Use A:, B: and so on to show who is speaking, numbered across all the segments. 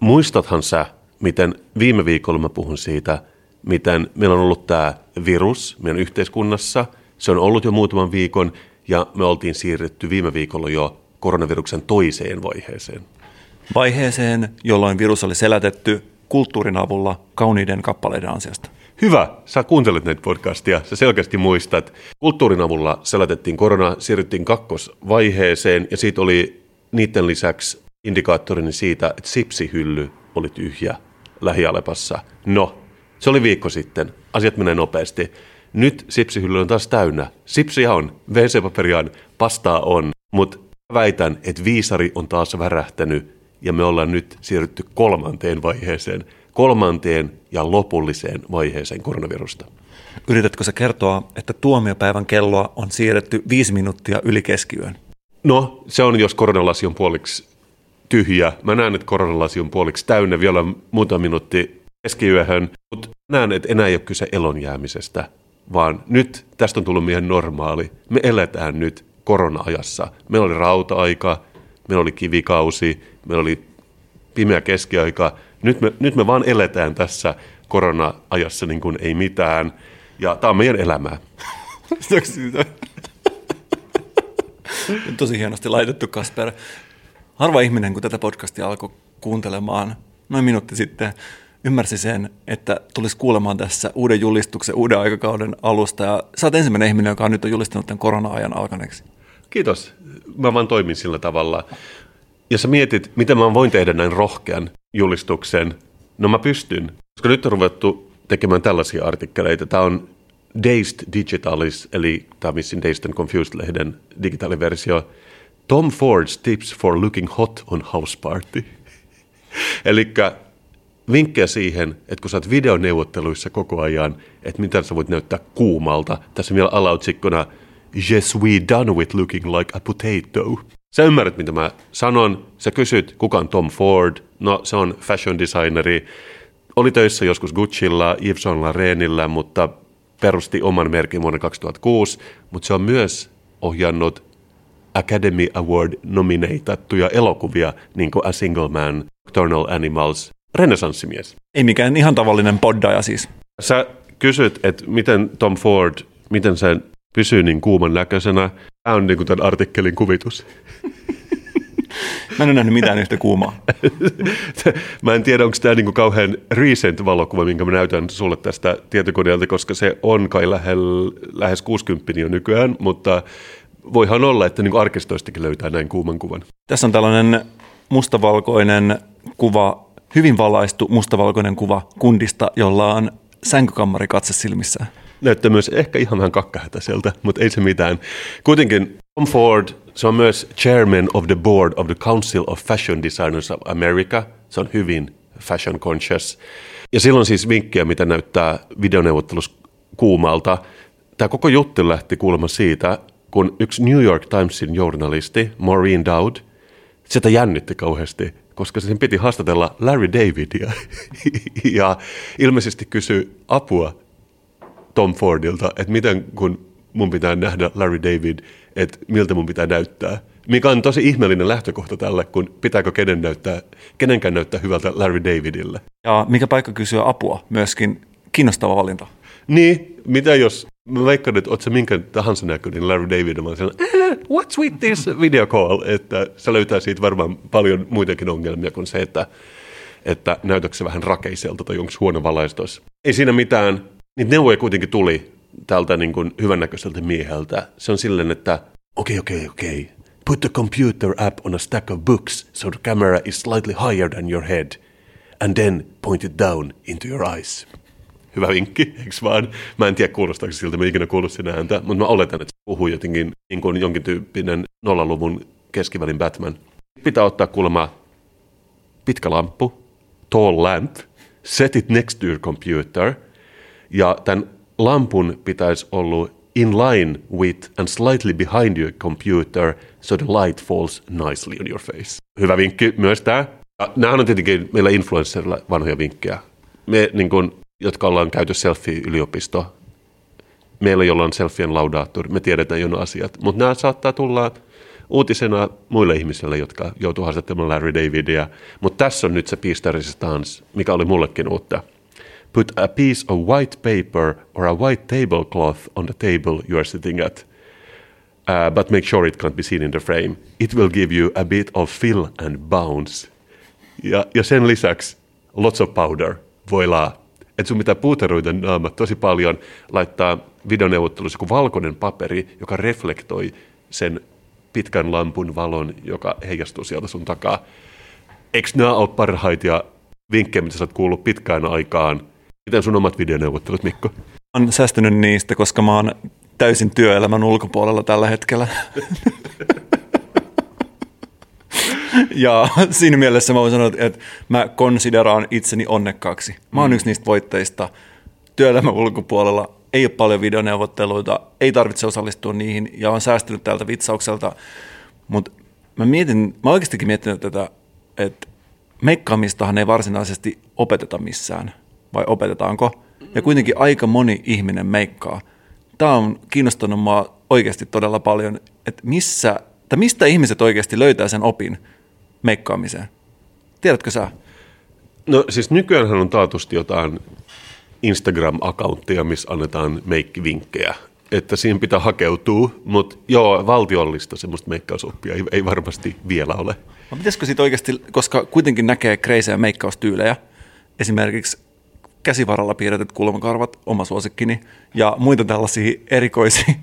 A: Muistathan sä, miten viime viikolla mä puhun siitä, miten meillä on ollut tämä virus meidän yhteiskunnassa. Se on ollut jo muutaman viikon ja me oltiin siirretty viime viikolla jo koronaviruksen toiseen vaiheeseen.
B: Vaiheeseen, jolloin virus oli selätetty kulttuurin avulla kauniiden kappaleiden ansiosta.
A: Hyvä, sä kuuntelet näitä podcastia, sä selkeästi muistat. Kulttuurin avulla selätettiin korona, siirryttiin kakkosvaiheeseen ja siitä oli niiden lisäksi indikaattorini siitä, että sipsihylly oli tyhjä lähialepassa. No, se oli viikko sitten, asiat menee nopeasti. Nyt sipsihylly on taas täynnä. Sipsiä on, WC-paperia on, pastaa on, mutta väitän, että viisari on taas värähtänyt ja me ollaan nyt siirrytty kolmanteen vaiheeseen, kolmanteen ja lopulliseen vaiheeseen koronavirusta.
B: Yritätkö sä kertoa, että tuomiopäivän kelloa on siirretty viisi minuuttia yli keskiyön?
A: No, se on, jos koronalasi on puoliksi tyhjä. Mä näen, että koronalasi on puoliksi täynnä vielä muutama minuutti keskiyöhön, mutta näen, että enää ei ole kyse elonjäämisestä, vaan nyt tästä on tullut meidän normaali. Me eletään nyt korona-ajassa. Meillä oli rauta-aika, meillä oli kivikausi, meillä oli pimeä keskiaika. Nyt me, nyt me vaan eletään tässä korona-ajassa niin kuin ei mitään. Ja tämä on meidän elämää.
B: Tosi hienosti laitettu, Kasper. Harva ihminen, kun tätä podcastia alkoi kuuntelemaan noin minuutti sitten, ymmärsi sen, että tulisi kuulemaan tässä uuden julistuksen, uuden aikakauden alusta. Ja sä oot ensimmäinen ihminen, joka on nyt on julistanut tämän korona-ajan alkaneeksi.
A: Kiitos. Mä vaan toimin sillä tavalla. Ja sä mietit, miten mä voin tehdä näin rohkean julistuksen. No mä pystyn. Koska nyt on ruvettu tekemään tällaisia artikkeleita. Tämä on Dazed Digitalis, eli tämä Missin Dazed and Confused-lehden digitaaliversio. Tom Ford's tips for looking hot on house party. Eli vinkkejä siihen, että kun sä oot videoneuvotteluissa koko ajan, että miten sä voit näyttää kuumalta. Tässä vielä alautsikkona Je suis done with looking like a potato. Sä ymmärrät, mitä mä sanon. Sä kysyt, kuka on Tom Ford. No, se on fashion designeri. Oli töissä joskus Gucciilla, Yves Saint Laurentilla, mutta perusti oman merkin vuonna 2006. Mutta se on myös ohjannut Academy Award nomineitattuja elokuvia, niin kuin A Single Man, Nocturnal Animals, renesanssimies.
B: Ei mikään ihan tavallinen poddaja siis.
A: Sä kysyt, että miten Tom Ford, miten se pysyy niin kuuman näköisenä. Tämä on niin kuin tämän artikkelin kuvitus.
B: Mä en ole nähnyt mitään yhtä kuumaa.
A: mä en tiedä, onko tämä niin kuin kauhean recent valokuva, minkä mä näytän sulle tästä tietokoneelta, koska se on kai lähel, lähes 60 jo nykyään, mutta voihan olla, että niin kuin arkistoistakin löytää näin kuuman kuvan.
B: Tässä on tällainen mustavalkoinen kuva, hyvin valaistu mustavalkoinen kuva kundista, jolla on sänkykammari katse silmissään
A: näyttää myös ehkä ihan vähän kakkahätäiseltä, mutta ei se mitään. Kuitenkin Tom Ford, se on myös chairman of the board of the Council of Fashion Designers of America. Se on hyvin fashion conscious. Ja silloin siis vinkkejä, mitä näyttää videoneuvottelussa kuumalta. Tämä koko juttu lähti kuulemma siitä, kun yksi New York Timesin journalisti, Maureen Dowd, sitä jännitti kauheasti, koska sen piti haastatella Larry Davidia ja ilmeisesti kysyi apua Tom Fordilta, että miten kun mun pitää nähdä Larry David, että miltä mun pitää näyttää. Mikä on tosi ihmeellinen lähtökohta tälle, kun pitääkö kenen näyttää, kenenkään näyttää hyvältä Larry Davidille.
B: Ja mikä paikka kysyä apua myöskin kiinnostava valinta.
A: Niin, mitä jos, mä veikkaan, että oot sä minkä tahansa näköinen Larry David, mä sanon, eh, what's with this video call? Että sä löytää siitä varmaan paljon muitakin ongelmia kuin se, että, että näytätkö se vähän rakeiselta tai onko huono valaistus. Ei siinä mitään, Niitä neuvoja kuitenkin tuli tältä niin kuin hyvännäköiseltä mieheltä. Se on silleen, että okei, okay, okei, okay, okei. Okay. Put the computer app on a stack of books so the camera is slightly higher than your head. And then point it down into your eyes. Hyvä vinkki, eikö vaan? Mä en tiedä kuulostaako siltä, mä ikinä kuullut sinä ääntä, mutta mä oletan, että se puhuu jotenkin niin kuin jonkin tyyppinen nollaluvun keskivälin Batman. Pitää ottaa kuulemma pitkä lamppu, tall lamp, set it next to your computer – ja tämän lampun pitäisi olla in line with and slightly behind your computer so the light falls nicely on your face. Hyvä vinkki myös tämä. Nämä on tietenkin meillä influencerilla vanhoja vinkkejä. Me, niin kun, jotka ollaan käyty selfie-yliopisto, meillä, jolla on selfien laudaattori, me tiedetään jo asiat. Mutta nämä saattaa tulla uutisena muille ihmisille, jotka joutuu haastattelemaan Larry Davidia. Mutta tässä on nyt se piece resistance, mikä oli mullekin uutta. Put a piece of white paper or a white tablecloth on the table you are sitting at. Uh, but make sure it can't be seen in the frame. It will give you a bit of fill and bounce. Ja, ja sen lisäksi lots of powder, voilaa. Että sun pitää puuteroida naamat tosi paljon, laittaa videoneuvottelussa joku valkoinen paperi, joka reflektoi sen pitkän lampun valon, joka heijastuu sieltä sun takaa. Eikö nämä ole parhaita vinkkejä, mitä sä oot kuullut pitkään aikaan? Miten sun omat videoneuvottelut, Mikko?
B: Olen säästynyt niistä, koska mä oon täysin työelämän ulkopuolella tällä hetkellä. ja siinä mielessä mä voin sanoa, että mä konsideraan itseni onnekkaaksi. Mä oon mm. yksi niistä voitteista työelämän ulkopuolella. Ei ole paljon videoneuvotteluita, ei tarvitse osallistua niihin ja on säästynyt tältä vitsaukselta. Mutta mä mietin, mä oikeastikin miettinyt tätä, että meikkaamistahan ei varsinaisesti opeteta missään, vai opetetaanko? Ja kuitenkin aika moni ihminen meikkaa. Tämä on kiinnostanut mua oikeasti todella paljon, että missä, että mistä ihmiset oikeasti löytää sen opin meikkaamiseen. Tiedätkö sä?
A: No siis nykyään on taatusti jotain Instagram-akaunttia, missä annetaan meikkivinkkejä. Että siihen pitää hakeutua, mutta joo, valtiollista semmoista meikkausoppia ei, ei varmasti vielä ole.
B: No pitäisikö siitä oikeasti, koska kuitenkin näkee kreisejä meikkaustyylejä, esimerkiksi käsivaralla piirretyt kulmakarvat, oma suosikkini, ja muita tällaisia erikoisia.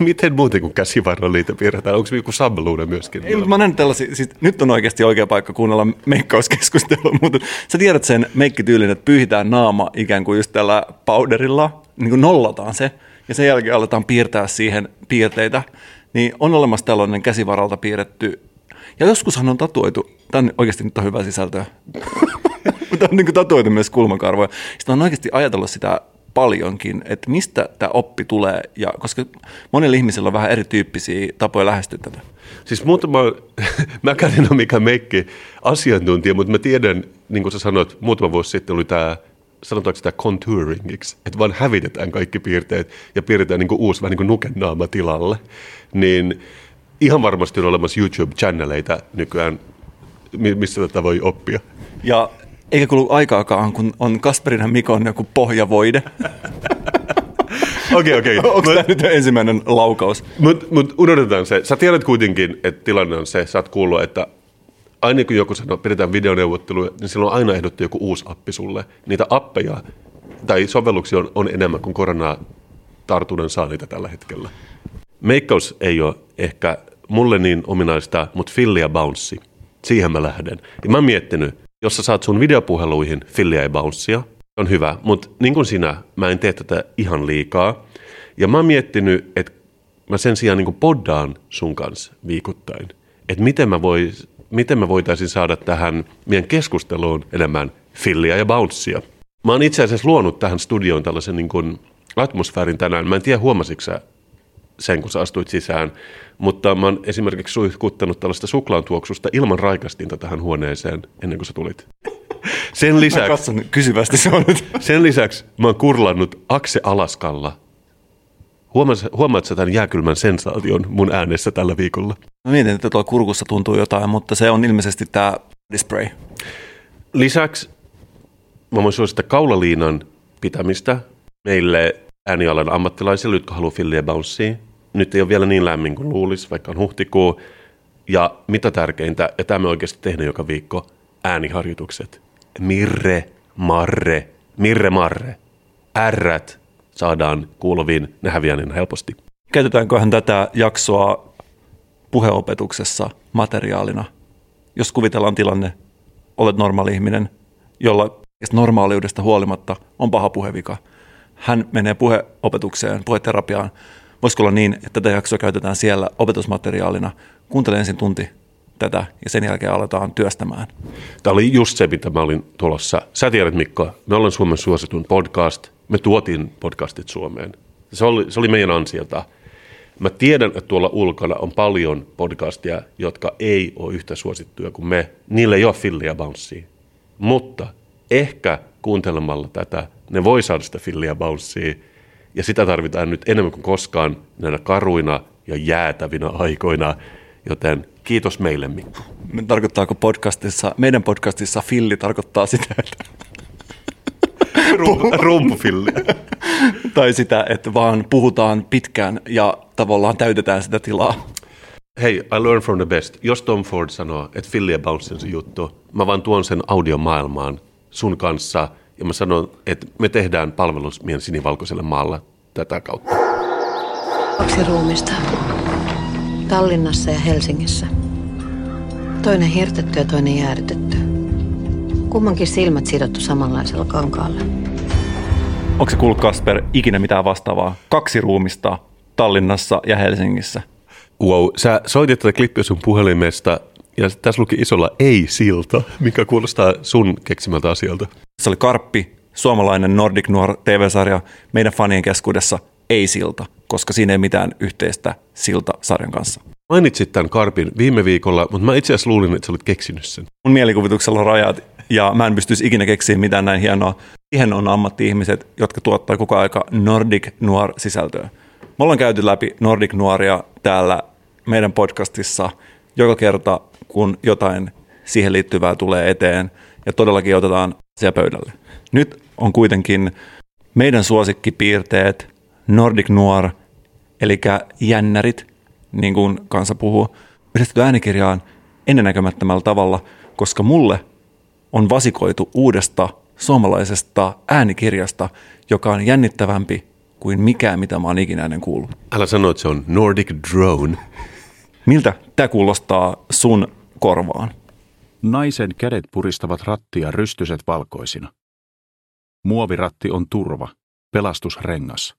A: Miten muuten kuin käsivaralla niitä piirretään? Onko se joku sabluuna myöskin?
B: Ei, mä näen tällaisia, siis nyt on oikeasti oikea paikka kuunnella meikkauskeskustelua, mutta sä tiedät sen meikkityylin, että pyyhitään naama ikään kuin just tällä powderilla, niin kuin nollataan se, ja sen jälkeen aletaan piirtää siihen piirteitä, niin on olemassa tällainen käsivaralta piirretty, ja joskushan on tatuoitu, tämä on oikeasti nyt on hyvä sisältöä, mutta on niin kuin tatuoitu myös kulmakarvoja. Sitten on oikeasti ajatellut sitä paljonkin, että mistä tämä oppi tulee, ja koska monilla ihmisillä on vähän erityyppisiä tapoja lähestyä tätä.
A: Siis muutama, mä en ole mikään meikki asiantuntija, mutta mä tiedän, niin kuin sä sanoit, muutama vuosi sitten oli tämä sanotaanko sitä contouringiksi, että vaan hävitetään kaikki piirteet ja piirretään niin uusi vähän niin kuin nukennaama tilalle, niin ihan varmasti on olemassa YouTube-channeleita nykyään, missä tätä voi oppia.
B: Ja eikä kulu aikaakaan, kun on Kasperin ja Mikon joku pohjavoide.
A: Okei, okei.
B: Onko tämä nyt ensimmäinen laukaus?
A: Mutta mut unohdetaan se. Sä tiedät kuitenkin, että tilanne on se, sä oot kuullut, että aina kun joku sanoo, pidetään videoneuvotteluja, niin silloin on aina ehdottu joku uusi appi sulle. Niitä appeja tai sovelluksia on, on enemmän kuin koronaa tartunnan saa niitä tällä hetkellä. Meikkaus ei ole ehkä mulle niin ominaista, mutta filli ja bounce, siihen mä lähden. Ja mä oon miettinyt, jos sä saat sun videopuheluihin filliä ja bouncea, on hyvä, mutta niin kuin sinä, mä en tee tätä ihan liikaa. Ja mä oon miettinyt, että mä sen sijaan niin poddaan sun kanssa viikoittain. Että miten mä, vois, miten mä voitaisiin saada tähän meidän keskusteluun enemmän filliä ja bouncea. Mä oon itse asiassa luonut tähän studioon tällaisen niin atmosfäärin tänään. Mä en tiedä, huomasitko sä sen, kun sä astuit sisään. Mutta mä oon esimerkiksi suihkuttanut tällaista suklaantuoksusta ilman raikastinta tähän huoneeseen ennen kuin sä tulit. Sen lisäksi, mä katson
B: kysyvästi se on nyt.
A: Sen lisäksi mä oon kurlannut Akse Alaskalla. Huomaat sä tämän jääkylmän sensaation mun äänessä tällä viikolla?
B: Mä mietin, että tuolla kurkussa tuntuu jotain, mutta se on ilmeisesti tämä display.
A: Lisäksi mä voin suosittaa kaulaliinan pitämistä meille äänialan ammattilaisille, jotka haluaa filliä bouncea. Nyt ei ole vielä niin lämmin kuin luulisi, vaikka on huhtikuu. Ja mitä tärkeintä, ja tämä me oikeasti tehdään joka viikko, ääniharjoitukset. Mirre, marre, mirre, marre. Ärrät saadaan kuuluviin, niin helposti.
B: Käytetäänköhän tätä jaksoa puheopetuksessa materiaalina? Jos kuvitellaan tilanne, olet normaali ihminen, jolla normaaliudesta huolimatta on paha puhevika – hän menee puheopetukseen, puheterapiaan. Voisiko olla niin, että tätä jaksoa käytetään siellä opetusmateriaalina? Kuuntele ensin tunti tätä ja sen jälkeen aletaan työstämään.
A: Tämä oli just se, mitä mä olin tulossa. Sä tiedät Mikko, me ollaan Suomen suositun podcast. Me tuotiin podcastit Suomeen. Se oli, se oli meidän ansiota. Mä tiedän, että tuolla ulkona on paljon podcastia, jotka ei ole yhtä suosittuja kuin me. Niillä ei ole filliä bouncea. Mutta ehkä kuuntelemalla tätä, ne voi saada sitä filliä bouncea. Ja sitä tarvitaan nyt enemmän kuin koskaan näinä karuina ja jäätävinä aikoina. Joten kiitos meille, Mikko.
B: Tarkoittaako podcastissa, meidän podcastissa filli tarkoittaa sitä, että
A: Rumpufilliä.
B: tai sitä, että vaan puhutaan pitkään ja tavallaan täytetään sitä tilaa.
A: Hei, I learn from the best. Jos Tom Ford sanoo, että Philly Bounce on se juttu, mä vaan tuon sen audiomaailmaan sun kanssa ja mä sanon, että me tehdään palvelus meidän sinivalkoiselle maalla tätä kautta.
C: Kaksi ruumista. Tallinnassa ja Helsingissä. Toinen hirtetty ja toinen jäädytetty. Kummankin silmät sidottu samanlaisella kankaalle.
B: Onko se kuullut Kasper ikinä mitään vastaavaa? Kaksi ruumista Tallinnassa ja Helsingissä.
A: Wow, sä soitit tätä klippiä sun puhelimesta ja tässä luki isolla ei-silta, mikä kuulostaa sun keksimältä asialta.
B: Se oli Karppi, suomalainen Nordic Noir TV-sarja meidän fanien keskuudessa ei-silta, koska siinä ei mitään yhteistä silta-sarjan kanssa.
A: Mainitsit tämän Karpin viime viikolla, mutta mä itse asiassa luulin, että sä olit keksinyt sen.
B: Mun mielikuvituksella on rajat ja mä en pystyisi ikinä keksiä mitään näin hienoa. Siihen on ammatti-ihmiset, jotka tuottaa koko aika Nordic Noir-sisältöä. Me ollaan käyty läpi Nordic Noiria täällä meidän podcastissa joka kerta, kun jotain siihen liittyvää tulee eteen ja todellakin otetaan asia pöydälle. Nyt on kuitenkin meidän suosikkipiirteet Nordic Noir, eli jännärit, niin kuin kansa puhuu, yhdistetty äänikirjaan ennennäkemättömällä tavalla, koska mulle on vasikoitu uudesta suomalaisesta äänikirjasta, joka on jännittävämpi kuin mikään, mitä mä oon ikinä ennen kuullut.
A: Älä sano, että se on Nordic Drone.
B: Miltä tämä kuulostaa sun korvaan?
D: Naisen kädet puristavat rattia rystyset valkoisina. Muoviratti on turva, pelastusrengas.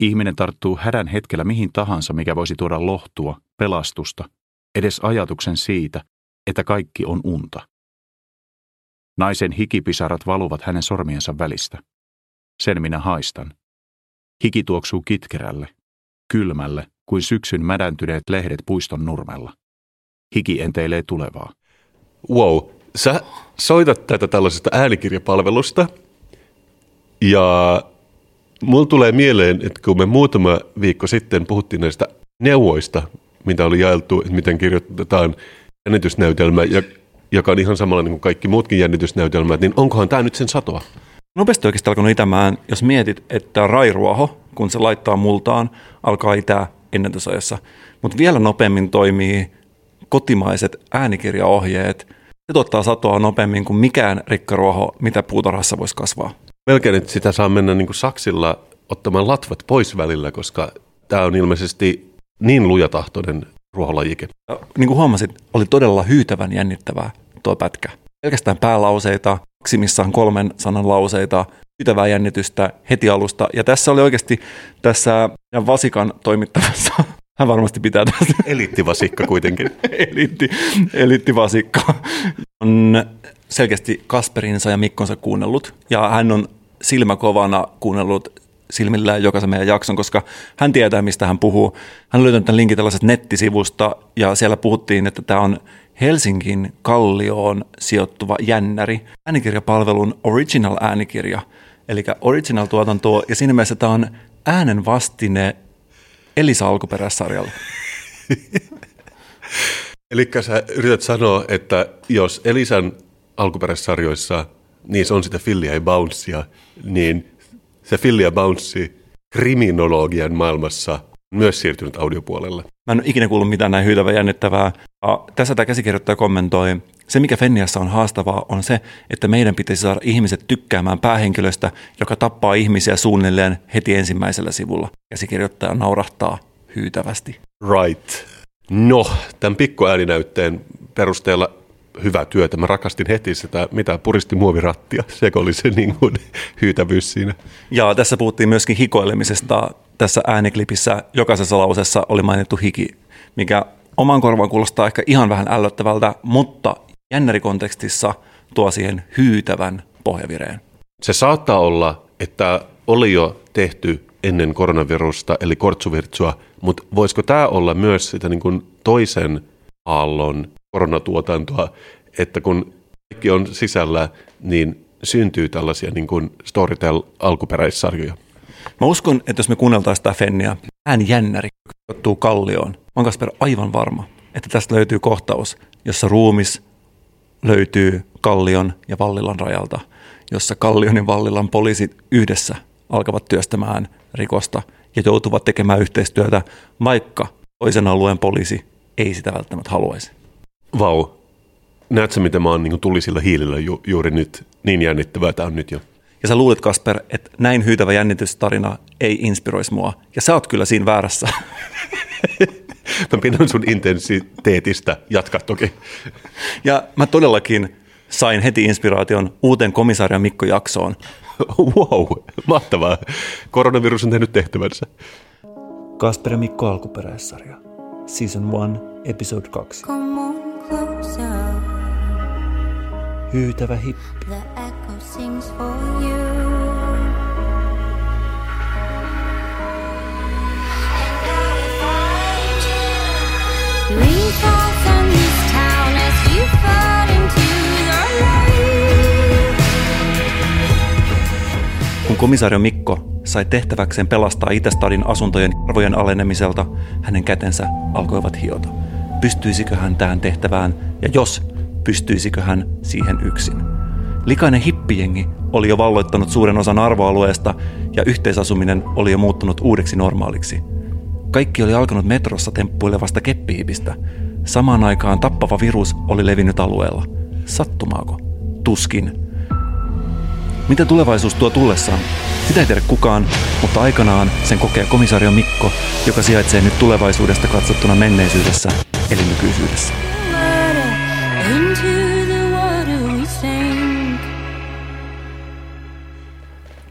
D: Ihminen tarttuu hädän hetkellä mihin tahansa, mikä voisi tuoda lohtua, pelastusta, edes ajatuksen siitä, että kaikki on unta. Naisen hikipisarat valuvat hänen sormiensa välistä. Sen minä haistan. Hiki tuoksuu kitkerälle, kylmälle, kuin syksyn mädäntyneet lehdet puiston nurmella. Hiki enteilee tulevaa.
A: Wow, sä soitat tätä tällaisesta äänikirjapalvelusta ja mulla tulee mieleen, että kun me muutama viikko sitten puhuttiin näistä neuvoista, mitä oli jaeltu, että miten kirjoitetaan jännitysnäytelmä, joka on ihan samalla niin kuin kaikki muutkin jännitysnäytelmät, niin onkohan tämä nyt sen satoa?
B: Nopeasti oikeastaan alkanut itämään, jos mietit, että rairuoho, kun se laittaa multaan, alkaa itää ennätysajassa. Mutta vielä nopeammin toimii kotimaiset äänikirjaohjeet. Se tuottaa satoa nopeammin kuin mikään rikkaruoho, mitä puutarhassa voisi kasvaa.
A: Melkein, että sitä saa mennä niin kuin saksilla ottamaan latvat pois välillä, koska tämä on ilmeisesti niin lujatahtoinen ruoholajike.
B: Niin kuin huomasit, oli todella hyytävän jännittävää tuo pätkä. Pelkästään päälauseita, maksimissaan kolmen sanan lauseita, hyytävää jännitystä heti alusta. Ja tässä oli oikeasti tässä Vasikan toimittavassa hän varmasti pitää tästä.
A: Elittivasikka kuitenkin.
B: Elitti, elittivasikka. On selkeästi Kasperinsa ja Mikkonsa kuunnellut ja hän on silmäkovana kuunnellut silmillään jokaisen meidän jakson, koska hän tietää, mistä hän puhuu. Hän löytänyt tämän linkin tällaisesta nettisivusta ja siellä puhuttiin, että tämä on Helsingin Kallioon sijoittuva jännäri, äänikirjapalvelun original äänikirja, eli original tuotantoa, ja siinä mielessä tämä on äänen vastine Elisa alkuperäissarjalle.
A: Eli sä yrität sanoa, että jos Elisan alkuperäissarjoissa niissä on sitä Fillia ja Bouncea, niin se Fillia ja Bounce kriminologian maailmassa on myös siirtynyt audiopuolelle.
B: Mä en ole ikinä kuullut mitään näin hyytävää jännittävää. Tässä tämä käsikirjoittaja kommentoi, se mikä Fenniassa on haastavaa on se, että meidän pitäisi saada ihmiset tykkäämään päähenkilöstä, joka tappaa ihmisiä suunnilleen heti ensimmäisellä sivulla. Käsikirjoittaja naurahtaa hyytävästi.
A: Right. No, tämän pikkuääninäytteen perusteella hyvää työtä. Mä rakastin heti sitä, mitä puristi muovirattia. Se oli se niin kuin, hyytävyys siinä.
B: Ja tässä puhuttiin myöskin hikoilemisesta. Tässä ääniklipissä jokaisessa lausessa oli mainittu hiki, mikä oman korvaan kuulostaa ehkä ihan vähän ällöttävältä, mutta jännärikontekstissa tuo siihen hyytävän pohjavireen.
A: Se saattaa olla, että oli jo tehty ennen koronavirusta, eli kortsuvirtsua, mutta voisiko tämä olla myös sitä niin kuin toisen aallon koronatuotantoa, että kun kaikki on sisällä, niin syntyy tällaisia niin kuin Storytel-alkuperäissarjoja.
B: Mä uskon, että jos me kuunneltaisiin sitä Fenniä, ääni jännäri kallioon. Mä oon Kasper aivan varma, että tästä löytyy kohtaus, jossa ruumis löytyy Kallion ja Vallilan rajalta, jossa Kallion ja Vallilan poliisit yhdessä alkavat työstämään rikosta ja joutuvat tekemään yhteistyötä, vaikka toisen alueen poliisi ei sitä välttämättä haluaisi.
A: Vau. Näetkö, miten mä oon niin tulisilla hiilillä ju- juuri nyt? Niin jännittävää tämä on nyt jo.
B: Ja sä luulet, Kasper, että näin hyytävä jännitystarina ei inspiroisi mua. Ja sä oot kyllä siinä väärässä.
A: Mä pidän sun intensiteetistä. Jatka toki.
B: Ja mä todellakin sain heti inspiraation uuteen komisaria Mikko-jaksoon.
A: Wow, mahtavaa. Koronavirus on tehnyt tehtävänsä.
B: Kasper ja Mikko alkuperäissarja. Season 1, episode 2.
E: Come on closer.
B: Hyytävä hippi. Komisario Mikko sai tehtäväkseen pelastaa Itästadin asuntojen arvojen alenemiselta, hänen kätensä alkoivat hiota. Pystyisikö hän tähän tehtävään ja jos, pystyisikö hän siihen yksin? Likainen hippijengi oli jo valloittanut suuren osan arvoalueesta ja yhteisasuminen oli jo muuttunut uudeksi normaaliksi. Kaikki oli alkanut metrossa temppuilevasta keppihipistä. Samaan aikaan tappava virus oli levinnyt alueella. Sattumaako? Tuskin. Mitä tulevaisuus tuo tullessaan? Sitä ei tiedä kukaan, mutta aikanaan sen kokee komisario Mikko, joka sijaitsee nyt tulevaisuudesta katsottuna menneisyydessä, eli nykyisyydessä.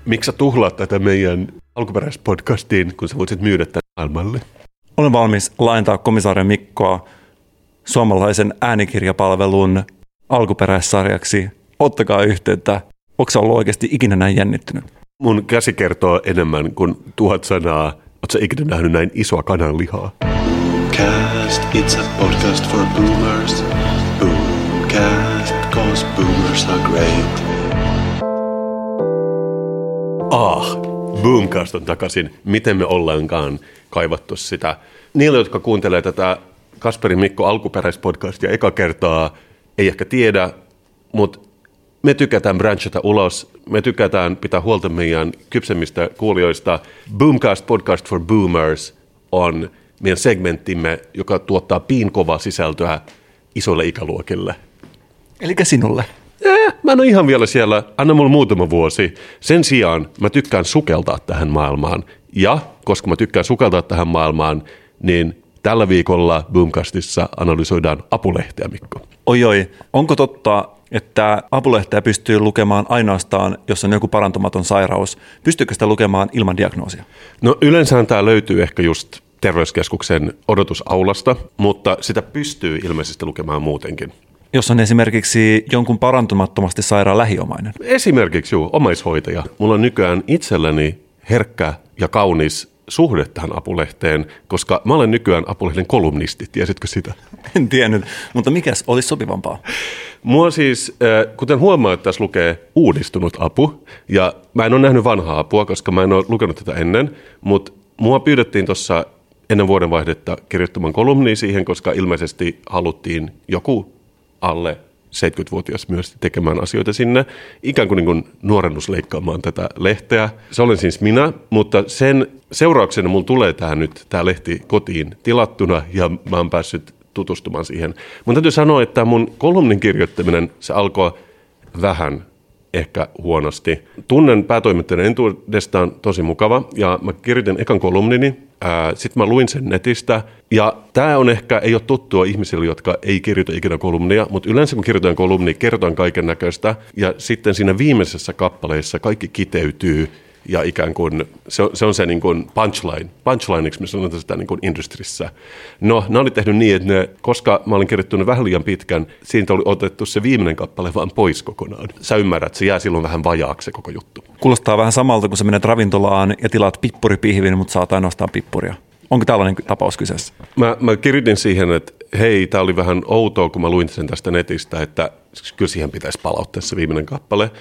A: Miksi sä tuhlaat tätä meidän alkuperäispodcastiin, kun sä voisit myydä tämän maailmalle?
B: Olen valmis laajentaa komisario Mikkoa suomalaisen äänikirjapalvelun alkuperäissarjaksi. Ottakaa yhteyttä. Onko se ollut oikeasti ikinä näin jännittynyt?
A: Mun käsi kertoo enemmän kuin tuhat sanaa. Oletko ikinä nähnyt näin isoa kananlihaa?
F: Cast, it's a podcast for boomers. Boomcast, cause boomers are great.
A: Ah, Boomcast on takaisin. Miten me ollaankaan kaivattu sitä? Niille, jotka kuuntelee tätä Kasperin Mikko alkuperäispodcastia eka kertaa, ei ehkä tiedä, mutta me tykätään branchata ulos. Me tykätään pitää huolta meidän kypsemmistä kuulijoista. Boomcast Podcast for Boomers on meidän segmenttimme, joka tuottaa piinkovaa sisältöä isoille ikäluokille.
B: Eli sinulle.
A: Eh, mä en ole ihan vielä siellä. Anna mulle muutama vuosi. Sen sijaan mä tykkään sukeltaa tähän maailmaan. Ja koska mä tykkään sukeltaa tähän maailmaan, niin tällä viikolla Boomcastissa analysoidaan apulehteä, Mikko.
B: Oi oi, onko totta, että apulehteä pystyy lukemaan ainoastaan, jos on joku parantumaton sairaus? Pystyykö sitä lukemaan ilman diagnoosia?
A: No yleensä tämä löytyy ehkä just terveyskeskuksen odotusaulasta, mutta sitä pystyy ilmeisesti lukemaan muutenkin.
B: Jos on esimerkiksi jonkun parantumattomasti sairaan lähiomainen.
A: Esimerkiksi juu, omaishoitaja. Mulla on nykyään itselläni herkkä ja kaunis suhde tähän apulehteen, koska mä olen nykyään apulehden kolumnisti. Tiesitkö sitä?
B: En tiennyt, mutta mikäs olisi sopivampaa?
A: Mua siis, äh, kuten huomaat, tässä lukee uudistunut apu, ja mä en ole nähnyt vanhaa apua, koska mä en ole lukenut tätä ennen, mutta mua pyydettiin tuossa ennen vuodenvaihdetta kirjoittamaan kolumnia siihen, koska ilmeisesti haluttiin joku alle 70-vuotias myös tekemään asioita sinne, ikään kuin, niin kuin nuorennusleikkaamaan tätä lehteä. Se olen siis minä, mutta sen seurauksena mulla tulee tämä nyt, tämä lehti kotiin tilattuna ja mä oon päässyt tutustumaan siihen. Mun täytyy sanoa, että mun kolumnin kirjoittaminen, se alkoi vähän ehkä huonosti. Tunnen päätoimittajan entuudestaan tosi mukava ja mä kirjoitin ekan kolumnini, sitten mä luin sen netistä ja tämä on ehkä, ei ole tuttua ihmisille, jotka ei kirjoita ikinä kolumnia, mutta yleensä kun kirjoitan kolumnia, kerrotaan kaiken näköistä ja sitten siinä viimeisessä kappaleessa kaikki kiteytyy ja ikään kuin se on se, on se niin kuin punchline, punchlineiksi me sanotaan sitä niin kuin industrissä. No, ne oli tehnyt niin, että ne, koska mä olin kirjoittanut vähän liian pitkän, siitä oli otettu se viimeinen kappale vaan pois kokonaan. Sä ymmärrät, se jää silloin vähän vajaaksi se koko juttu.
B: Kuulostaa vähän samalta, kun sä menet ravintolaan ja tilaat pippuripihvin, mutta saat ainoastaan pippuria. Onko tällainen tapaus kyseessä?
A: Mä, mä kirjoitin siihen, että hei, tämä oli vähän outoa, kun mä luin sen tästä netistä, että kyllä siihen pitäisi palauttaa se viimeinen kappale.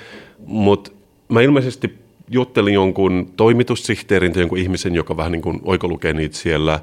A: Mutta mä ilmeisesti juttelin jonkun toimitussihteerin tai jonkun ihmisen, joka vähän niin kuin oikolukee niitä siellä.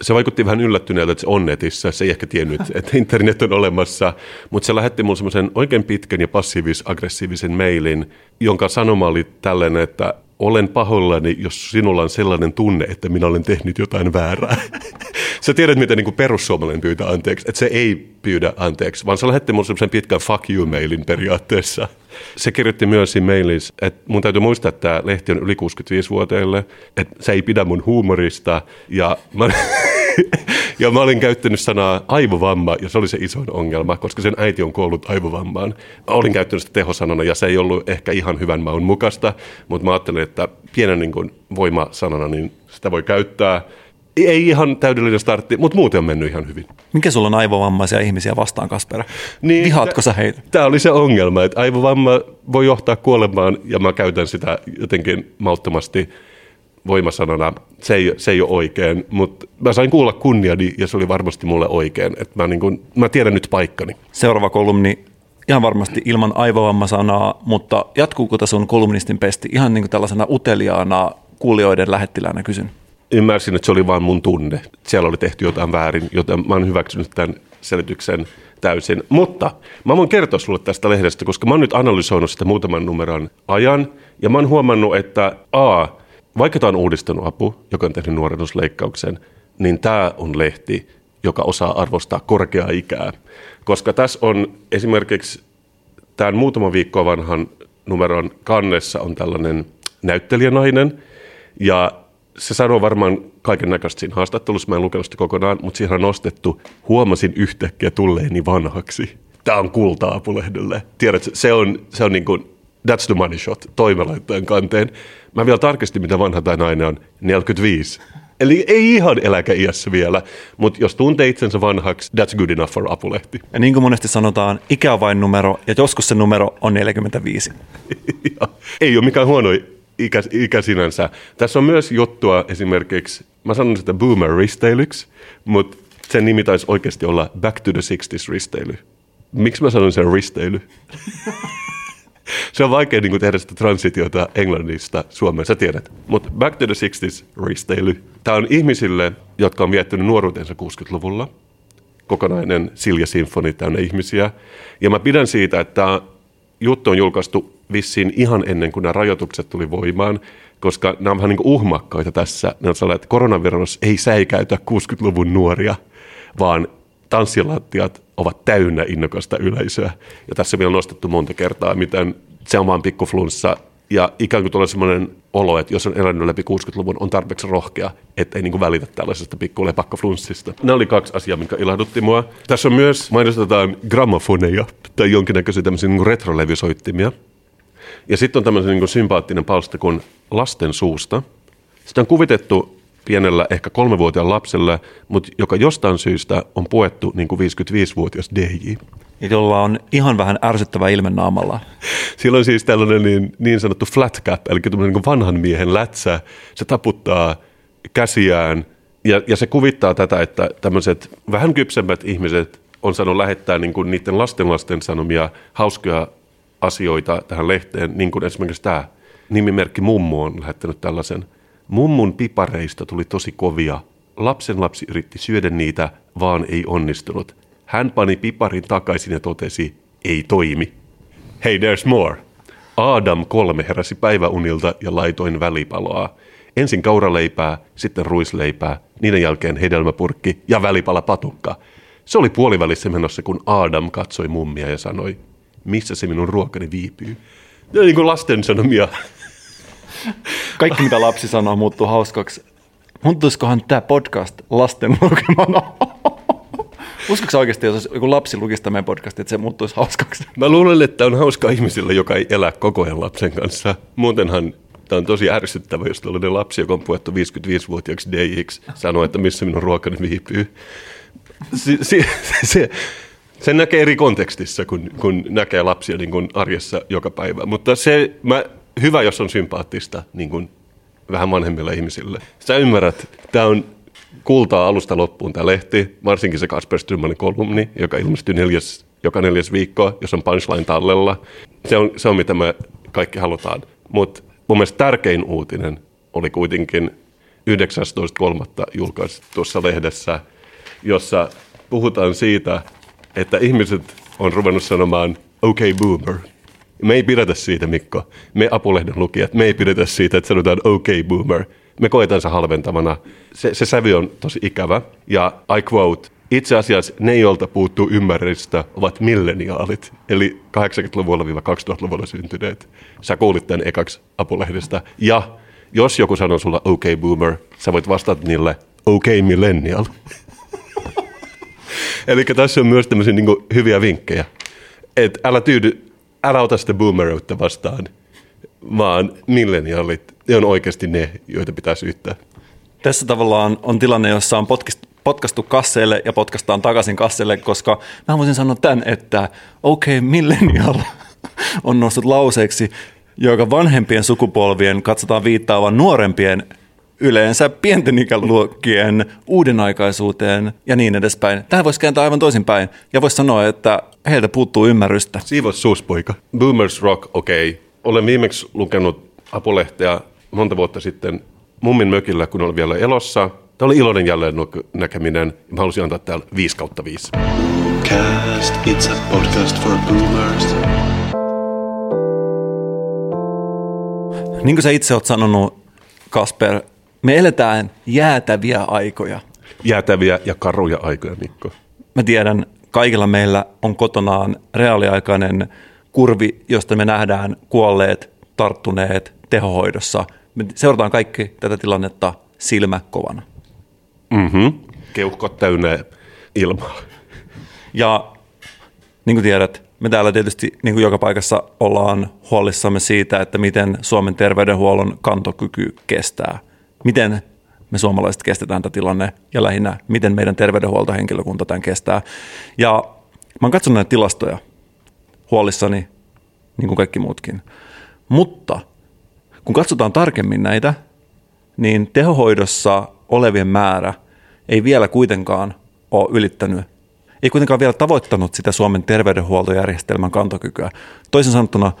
A: Se vaikutti vähän yllättyneeltä, että se on netissä. Se ei ehkä tiennyt, että internet on olemassa. Mutta se lähetti mulle semmoisen oikein pitkän ja passiivis-aggressiivisen mailin, jonka sanoma oli tällainen, että olen pahoillani, jos sinulla on sellainen tunne, että minä olen tehnyt jotain väärää. Sä tiedät, miten niin perussuomalainen pyytää anteeksi, että se ei pyydä anteeksi, vaan se lähetti mulle semmoisen pitkän fuck you-mailin periaatteessa. Se kirjoitti myös siinä mailissa, että mun täytyy muistaa, että tämä lehti on yli 65-vuotiaille, että se ei pidä mun huumorista, ja mä, ja mä olin käyttänyt sanaa aivovamma, ja se oli se isoin ongelma, koska sen äiti on kuollut aivovammaan. Mä olin käyttänyt sitä tehosanana, ja se ei ollut ehkä ihan hyvän maun mukaista, mutta mä ajattelin, että pienen niin kuin voimasanana, niin sitä voi käyttää. Ei ihan täydellinen startti, mutta muuten on mennyt ihan hyvin.
B: Mikä sulla on aivovammaisia ihmisiä vastaan, Kasper?
A: Niin,
B: Vihaatko sä heitä?
A: Tämä oli se ongelma, että aivovamma voi johtaa kuolemaan ja mä käytän sitä jotenkin malttomasti voimasanana. Se ei, se ei ole oikein, mutta mä sain kuulla kunniani ja se oli varmasti mulle oikein. Että mä, niin kun, mä tiedän nyt paikkani.
B: Seuraava kolumni ihan varmasti ilman aivovammasanaa, mutta jatkuuko tässä sun kolumnistin pesti ihan niin kuin tällaisena uteliaana kuulijoiden lähettiläänä kysyn?
A: Ymmärsin, että se oli vain mun tunne. Siellä oli tehty jotain väärin, joten mä oon hyväksynyt tämän selityksen täysin. Mutta mä voin kertoa sulle tästä lehdestä, koska mä oon nyt analysoinut sitä muutaman numeron ajan. Ja mä oon huomannut, että A, vaikka tämä on uudistunut apu, joka on tehnyt nuorennusleikkauksen, niin tämä on lehti, joka osaa arvostaa korkeaa ikää. Koska tässä on esimerkiksi tämän muutama viikkoa vanhan numeron kannessa on tällainen näyttelijänainen, ja se sanoo varmaan kaiken näköistä siinä haastattelussa, mä en lukenut sitä kokonaan, mutta siihen on nostettu, huomasin yhtäkkiä tulleeni vanhaksi. Tämä on kultaa apulehdelle. Tiedätkö, se on, se on niin kuin, that's the money shot, toimelaittajan kanteen. Mä vielä tarkistin, mitä vanha tämä nainen on, 45. Eli ei ihan eläkeiässä vielä, mutta jos tuntee itsensä vanhaksi, that's good enough for apulehti.
B: Ja niin kuin monesti sanotaan, ikä on vain numero, ja joskus se numero on 45.
A: Ja ei ole mikään huono ikä, ikä sinänsä. Tässä on myös juttua esimerkiksi, mä sanon sitä boomer risteilyksi, mutta sen nimi taisi oikeasti olla Back to the 60s risteily. Miksi mä sanon sen risteily? Se on vaikea niin kuin, tehdä sitä transitiota englannista Suomeen, sä tiedät. Mutta Back to the 60s risteily. Tämä on ihmisille, jotka on viettänyt nuoruutensa 60-luvulla. Kokonainen Silja Sinfoni täynnä ihmisiä. Ja mä pidän siitä, että tämä juttu on julkaistu vissiin ihan ennen kuin nämä rajoitukset tuli voimaan, koska nämä on vähän niin kuin uhmakkaita tässä. Ne on sellainen, että koronavirus ei säikäytä 60-luvun nuoria, vaan tanssilattiat ovat täynnä innokasta yleisöä. Ja tässä vielä on nostettu monta kertaa, miten se on vaan pikkuflunssa. Ja ikään kuin tulee sellainen olo, että jos on elänyt läpi 60-luvun, on tarpeeksi rohkea, että ei niin välitä tällaisesta pikkulepakkaflunssista. Nämä oli kaksi asiaa, mikä ilahdutti mua. Tässä on myös, mainostetaan gramofoneja tai jonkinnäköisiä tämmöisiä niin retrolevysoittimia. Ja sitten on tämmöinen niin sympaattinen palsta kuin lasten suusta. Sitä on kuvitettu pienellä, ehkä kolmevuotiaan lapsella, mutta joka jostain syystä on puettu niin kuin 55-vuotias DJ.
B: jolla on ihan vähän ärsyttävä ilme naamalla.
A: Sillä on siis tällainen niin, niin sanottu flat cap, eli tämmöinen niin kuin vanhan miehen lätsä. Se taputtaa käsiään ja, ja se kuvittaa tätä, että tämmöiset vähän kypsemmät ihmiset on saanut lähettää niin kuin niiden lasten lasten sanomia hauskoja asioita tähän lehteen, niin kuin esimerkiksi tämä nimimerkki Mummu on lähettänyt tällaisen. Mummun pipareista tuli tosi kovia. Lapsen lapsi yritti syödä niitä, vaan ei onnistunut. Hän pani piparin takaisin ja totesi, ei toimi. Hey, there's more. Adam kolme heräsi päiväunilta ja laitoin välipaloa. Ensin kauraleipää, sitten ruisleipää, niiden jälkeen hedelmäpurkki ja välipalapatukka. Se oli puolivälissä menossa, kun Adam katsoi mummia ja sanoi, missä se minun ruokani viipyy. Ja niin kuin lasten sanomia.
B: Kaikki, mitä lapsi sanoo, muuttuu hauskaksi. Muuttuisikohan tämä podcast lasten lukemana? Uskotko sä oikeasti, jos joku lapsi lukisi tämän podcastin, että se muuttuisi hauskaksi?
A: Mä luulen, että on hauska ihmisille, joka ei elä koko ajan lapsen kanssa. Muutenhan Tämä on tosi ärsyttävä, jos tällainen lapsi, joka on puettu 55-vuotiaaksi DX, sanoo, että missä minun ruokani viipyy. Se, se, se, sen näkee eri kontekstissa, kun, kun näkee lapsia niin kuin arjessa joka päivä. Mutta se, mä, hyvä, jos on sympaattista niin kuin vähän vanhemmille ihmisille. Sä ymmärrät, tämä on kultaa alusta loppuun tämä lehti, varsinkin se Kasper Strömmanin kolumni, joka ilmestyy neljäs, joka neljäs viikko, jos on punchline tallella. Se on, se on mitä me kaikki halutaan. Mutta mun mielestä tärkein uutinen oli kuitenkin 19.3. julkaistu tuossa lehdessä, jossa puhutaan siitä, että ihmiset on ruvennut sanomaan okay boomer. Me ei pidetä siitä, Mikko. Me apulehden lukijat, me ei pidetä siitä, että sanotaan okay boomer. Me koetaan se halventavana. Se, se sävy on tosi ikävä. Ja I quote, itse asiassa ne, joilta puuttuu ymmärrystä, ovat milleniaalit, eli 80-luvulla-2000-luvulla syntyneet. Sä kuulit tämän ekaksi apulehdestä. Ja jos joku sanoo sulla okay boomer, sä voit vastata niille okay millennial. Eli tässä on myös tämmöisiä niin hyviä vinkkejä. Et älä tyydy, älä ota sitä boomeroutta vastaan, vaan milleniaalit ne on oikeasti ne, joita pitää syyttää.
B: Tässä tavallaan on tilanne, jossa on potkist- potkastu kasseille ja potkastaan takaisin kasseille, koska mä voisin sanoa tämän, että okei, okay, millennial on noussut lauseeksi, joka vanhempien sukupolvien katsotaan viittaavan nuorempien yleensä pienten ikäluokkien uudenaikaisuuteen ja niin edespäin. Tähän voisi kääntää aivan toisinpäin ja voisi sanoa, että heiltä puuttuu ymmärrystä.
A: Siivos suuspoika. Boomers Rock, okei. Okay. Olen viimeksi lukenut apulehteä monta vuotta sitten mummin mökillä, kun olin vielä elossa. Tämä oli iloinen jälleen näkeminen. Mä halusin antaa täällä 5 kautta 5.
F: Cast, it's a podcast for boomers.
B: Niin kuin sä itse oot sanonut, Kasper, me eletään jäätäviä aikoja.
A: Jäätäviä ja karuja aikoja, Mikko.
B: Mä tiedän, kaikilla meillä on kotonaan reaaliaikainen kurvi, josta me nähdään kuolleet, tarttuneet tehohoidossa. Me seurataan kaikki tätä tilannetta silmä kovana.
A: Mm-hmm. Keuhkot täynnä ilmaa.
B: Ja niin kuin tiedät, me täällä tietysti niin kuin joka paikassa ollaan huolissamme siitä, että miten Suomen terveydenhuollon kantokyky kestää. Miten me suomalaiset kestetään tämä tilanne ja lähinnä miten meidän terveydenhuoltohenkilökunta tämän kestää. Ja mä oon katsonut näitä tilastoja huolissani, niin kuin kaikki muutkin. Mutta kun katsotaan tarkemmin näitä, niin tehohoidossa olevien määrä ei vielä kuitenkaan ole ylittänyt, ei kuitenkaan vielä tavoittanut sitä Suomen terveydenhuoltojärjestelmän kantokykyä. Toisin sanottuna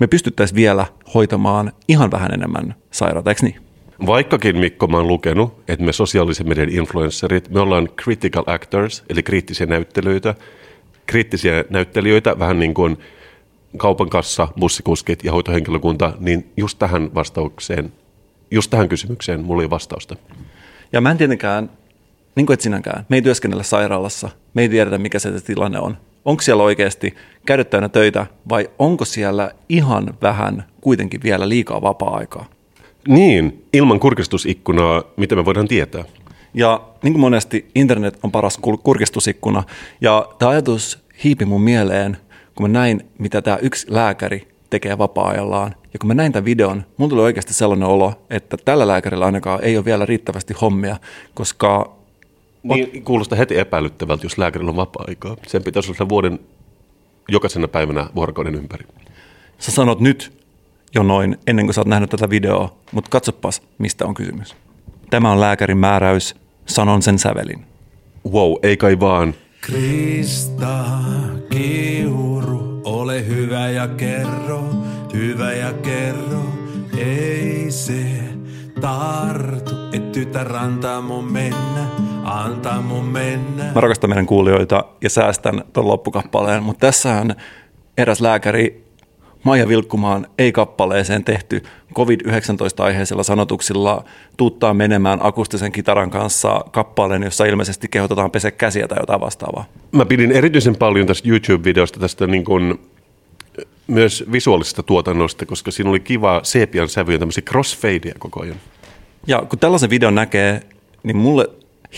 B: me pystyttäisiin vielä hoitamaan ihan vähän enemmän sairaata, eikö niin?
A: Vaikkakin Mikko, mä oon lukenut, että me sosiaalisen median influencerit, me ollaan critical actors, eli kriittisiä näyttelyitä, kriittisiä näyttelijöitä, vähän niin kuin kaupan kassa, bussikuskit ja hoitohenkilökunta, niin just tähän vastaukseen, just tähän kysymykseen mulla ei vastausta.
B: Ja mä en tietenkään, niin kuin et sinäkään, me ei työskennellä sairaalassa, me ei tiedetä mikä se tilanne on. Onko siellä oikeasti täynnä töitä vai onko siellä ihan vähän kuitenkin vielä liikaa vapaa-aikaa?
A: Niin, ilman kurkistusikkunaa, mitä me voidaan tietää?
B: Ja niin kuin monesti internet on paras kur- kurkistusikkuna. Ja tämä ajatus hiipi mun mieleen, kun mä näin, mitä tämä yksi lääkäri tekee vapaa-ajallaan. Ja kun mä näin tämän videon, mulla tuli oikeasti sellainen olo, että tällä lääkärillä ainakaan ei ole vielä riittävästi hommia, koska
A: Niin, kuulostaa heti epäilyttävältä, jos lääkärillä on vapaa-aikaa. Sen pitäisi olla vuoden jokaisena päivänä vuorokauden ympäri.
B: sä sanot nyt jo noin ennen kuin sä oot nähnyt tätä videoa, mutta katsopas, mistä on kysymys. Tämä on lääkärin määräys, sanon sen sävelin.
A: Wow, ei kai vaan.
G: Krista Kiuru, ole hyvä ja kerro, hyvä ja kerro, ei se tartu, et tytär antaa mun mennä, antaa mun mennä.
B: Mä rakastan meidän kuulijoita ja säästän tuon loppukappaleen, mutta tässähän eräs lääkäri Maija Vilkkumaan ei-kappaleeseen tehty COVID-19-aiheisella sanotuksilla tuuttaa menemään akustisen kitaran kanssa kappaleen, jossa ilmeisesti kehotetaan pese käsiä tai jotain vastaavaa.
A: Mä pidin erityisen paljon tästä YouTube-videosta, tästä niin kuin, myös visuaalisesta tuotannosta, koska siinä oli kiva sepian sävyjä, tämmöisiä crossfadeja koko ajan.
B: Ja kun tällaisen videon näkee, niin mulle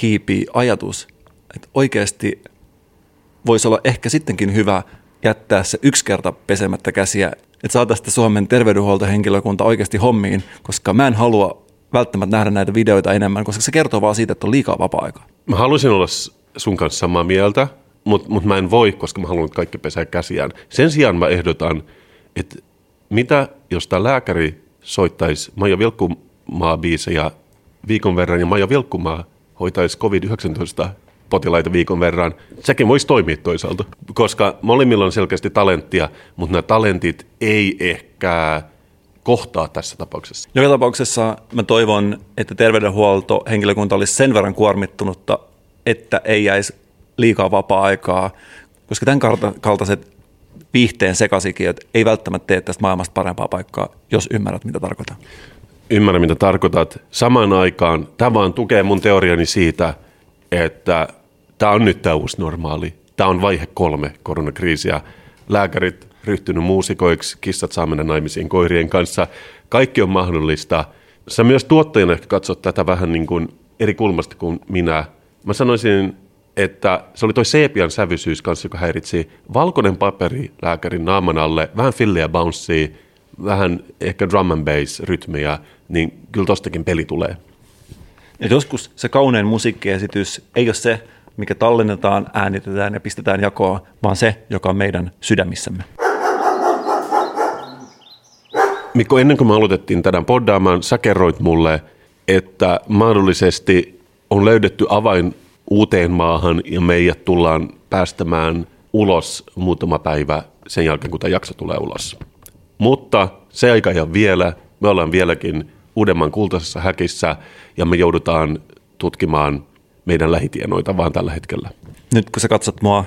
B: hiipii ajatus, että oikeasti voisi olla ehkä sittenkin hyvä jättää se yksi kerta pesemättä käsiä että saataisiin Suomen terveydenhuoltohenkilökunta oikeasti hommiin, koska mä en halua välttämättä nähdä näitä videoita enemmän, koska se kertoo vaan siitä, että on liikaa vapaa-aikaa.
A: Mä haluaisin olla sun kanssa samaa mieltä, mutta mut mä en voi, koska mä haluan, että kaikki pesää käsiään. Sen sijaan mä ehdotan, että mitä jos tämä lääkäri soittaisi Maija Vilkkumaa biisejä viikon verran ja Maija Vilkkumaa hoitaisi COVID-19 potilaita viikon verran. Sekin voisi toimia toisaalta, koska molemmilla on selkeästi talenttia, mutta nämä talentit ei ehkä kohtaa tässä tapauksessa.
B: Joka tapauksessa mä toivon, että terveydenhuolto henkilökunta olisi sen verran kuormittunutta, että ei jäisi liikaa vapaa-aikaa, koska tämän kalta- kaltaiset viihteen sekasikiöt ei välttämättä tee tästä maailmasta parempaa paikkaa, jos ymmärrät, mitä tarkoitan.
A: Ymmärrän, mitä tarkoitat. Samaan aikaan tämä vaan tukee mun teoriani siitä, että tämä on nyt tämä uusi normaali. Tämä on vaihe kolme koronakriisiä. Lääkärit ryhtynyt muusikoiksi, kissat saa mennä naimisiin koirien kanssa. Kaikki on mahdollista. Sä myös tuottajana ehkä katsot tätä vähän niin kuin eri kulmasta kuin minä. Mä sanoisin, että se oli toi seepian sävyisyys kanssa, joka häiritsi valkoinen paperi lääkärin naaman alle, vähän filliä bouncea, vähän ehkä drum and bass rytmiä, niin kyllä tostakin peli tulee.
B: Ja joskus se kaunein musiikkiesitys ei ole se, mikä tallennetaan, äänitetään ja pistetään jakoon, vaan se, joka on meidän sydämissämme.
A: Mikko, ennen kuin me aloitettiin tänään poddaamaan, sä kerroit mulle, että mahdollisesti on löydetty avain uuteen maahan ja meidät tullaan päästämään ulos muutama päivä sen jälkeen, kun tämä jakso tulee ulos. Mutta se aika ei ole vielä. Me ollaan vieläkin uudemman kultaisessa häkissä ja me joudutaan tutkimaan meidän lähitienoita vaan tällä hetkellä.
B: Nyt kun sä katsot mua,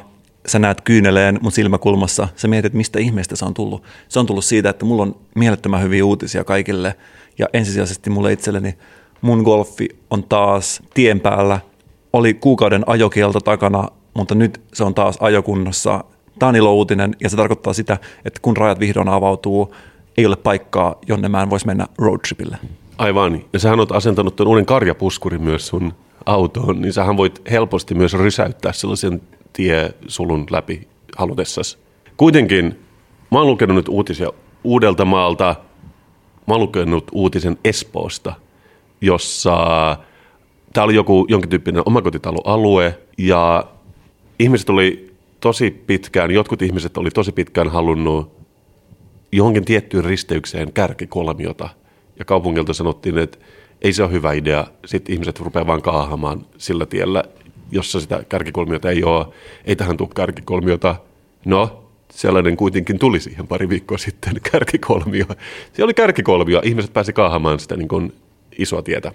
B: sä näet kyyneleen mun silmäkulmassa, sä mietit, mistä ihmeestä se on tullut. Se on tullut siitä, että mulla on mielettömän hyviä uutisia kaikille ja ensisijaisesti mulle itselleni mun golfi on taas tien päällä. Oli kuukauden ajokielto takana, mutta nyt se on taas ajokunnossa. Tämä on ilo-uutinen ja se tarkoittaa sitä, että kun rajat vihdoin avautuu, ei ole paikkaa, jonne mä en voisi mennä roadtripille.
A: Aivan. Ja sähän oot asentanut tuon uuden karjapuskurin myös sun autoon, niin sähän voit helposti myös rysäyttää sellaisen tiesulun läpi halutessasi. Kuitenkin mä oon lukenut nyt uutisia uudelta maalta. Mä oon lukenut uutisen Espoosta, jossa tämä oli joku jonkin tyyppinen omakotitaloalue ja ihmiset oli tosi pitkään, jotkut ihmiset oli tosi pitkään halunnut johonkin tiettyyn risteykseen kärkikolmiota. Ja kaupungilta sanottiin, että ei se ole hyvä idea. Sitten ihmiset rupeaa vaan kaahamaan sillä tiellä, jossa sitä kärkikolmiota ei ole. Ei tähän tule kärkikolmiota. No, sellainen kuitenkin tuli siihen pari viikkoa sitten, kärkikolmio. Se oli kärkikolmio. Ihmiset pääsi kaahamaan sitä niin kuin isoa tietä.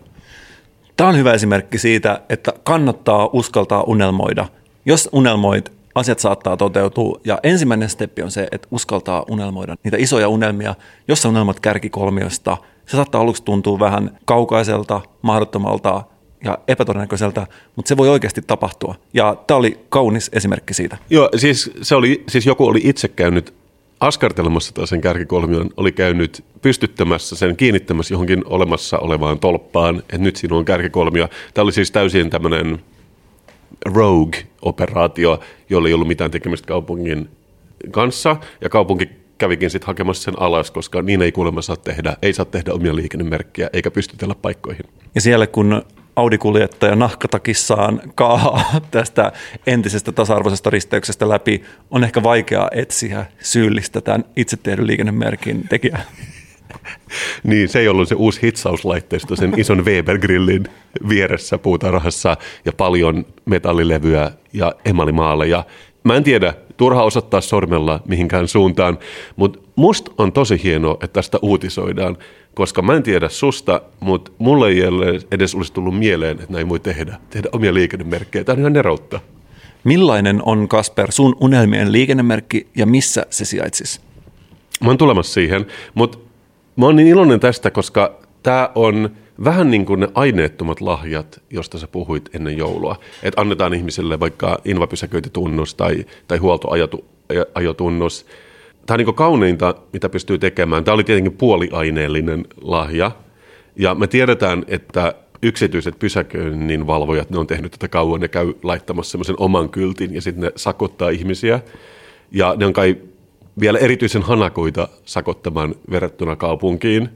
B: Tämä on hyvä esimerkki siitä, että kannattaa uskaltaa unelmoida. Jos unelmoit, asiat saattaa toteutua. Ja ensimmäinen steppi on se, että uskaltaa unelmoida niitä isoja unelmia. Jos sä unelmoit kärkikolmiosta, se saattaa aluksi tuntua vähän kaukaiselta, mahdottomalta ja epätodennäköiseltä, mutta se voi oikeasti tapahtua. Ja tämä oli kaunis esimerkki siitä.
A: Joo, siis, se oli, siis joku oli itse käynyt askartelemassa taas sen kärkikolmion, oli käynyt pystyttämässä sen, kiinnittämässä johonkin olemassa olevaan tolppaan, että nyt siinä on kärkikolmio. Tämä oli siis täysin tämmöinen rogue-operaatio, jolla ei ollut mitään tekemistä kaupungin kanssa, ja kaupunki kävikin sitten hakemassa sen alas, koska niin ei kuulemma saa tehdä. Ei saa tehdä omia liikennemerkkejä, eikä pystytellä paikkoihin.
B: Ja siellä kun Audi-kuljettaja nahkatakissaan kaahaa tästä entisestä tasa-arvoisesta risteyksestä läpi, on ehkä vaikea etsiä syyllistä tämän itse tehdyn liikennemerkin tekijää.
A: Niin, se ei ollut se uusi hitsauslaitteisto sen ison Weber-grillin vieressä puutarhassa ja paljon metallilevyä ja emalimaaleja. Mä en tiedä, turha osoittaa sormella mihinkään suuntaan, mutta musta on tosi hienoa, että tästä uutisoidaan, koska mä en tiedä susta, mutta mulle ei edes olisi tullut mieleen, että näin voi tehdä, tehdä omia liikennemerkkejä. Tämä on ihan neroutta.
B: Millainen on, Kasper, sun unelmien liikennemerkki ja missä se sijaitsisi?
A: Mä oon tulemassa siihen, mutta mä oon niin iloinen tästä, koska tämä on vähän niin kuin ne aineettomat lahjat, josta sä puhuit ennen joulua. Että annetaan ihmisille vaikka invapysäköintitunnus tai, tai huoltoajotunnus. Tämä on niin kauneinta, mitä pystyy tekemään. Tämä oli tietenkin puoliaineellinen lahja. Ja me tiedetään, että yksityiset pysäköinnin valvojat, ne on tehnyt tätä kauan, ne käy laittamassa semmoisen oman kyltin ja sitten ne sakottaa ihmisiä. Ja ne on kai vielä erityisen hanakoita sakottamaan verrattuna kaupunkiin,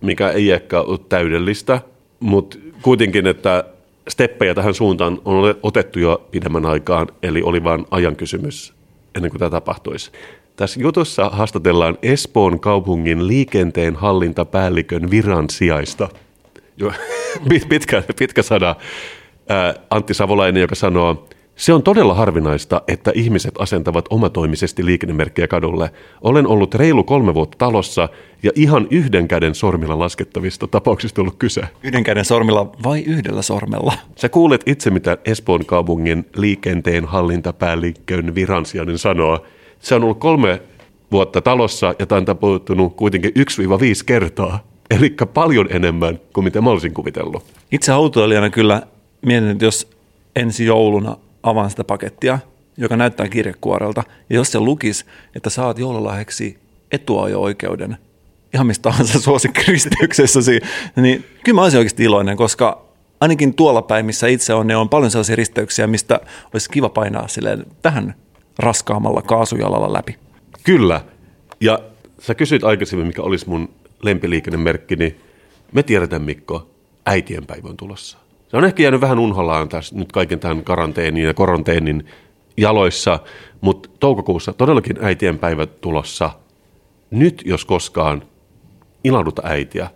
A: mikä ei ehkä ole täydellistä, mutta kuitenkin, että steppejä tähän suuntaan on otettu jo pidemmän aikaan, eli oli vain ajan kysymys ennen kuin tämä tapahtuisi. Tässä jutussa haastatellaan Espoon kaupungin liikenteen hallintapäällikön viran sijaista. Pitkä, pitkä sana. Antti Savolainen, joka sanoo, se on todella harvinaista, että ihmiset asentavat omatoimisesti liikennemerkkejä kadulle. Olen ollut reilu kolme vuotta talossa ja ihan yhden käden sormilla laskettavista tapauksista ollut kyse.
B: Yhden käden sormilla vai yhdellä sormella?
A: Sä kuulet itse, mitä Espoon kaupungin liikenteen hallintapäällikön viransijainen sanoo. Se on ollut kolme vuotta talossa ja tämä on tapahtunut kuitenkin 1-5 kertaa. Eli paljon enemmän kuin mitä mä olisin kuvitellut.
B: Itse autoilijana kyllä mietin, että jos ensi jouluna avaan sitä pakettia, joka näyttää kirjekuorelta, ja jos se lukisi, että saat joululahjaksi etuajo-oikeuden ihan mistä tahansa suosikkiristeyksessäsi, niin kyllä mä olisin oikeasti iloinen, koska ainakin tuolla päin, missä itse on, niin on paljon sellaisia risteyksiä, mistä olisi kiva painaa silleen vähän raskaammalla kaasujalalla läpi.
A: Kyllä. Ja sä kysyit aikaisemmin, mikä olisi mun lempiliikennemerkki, niin me tiedetään, Mikko, äitienpäivä on tulossa. Se on ehkä jäänyt vähän unhollaan tässä nyt kaiken tämän karanteenin ja koronteinin jaloissa, mutta toukokuussa todellakin äitienpäivä tulossa. Nyt, jos koskaan, ilahduta äitiä.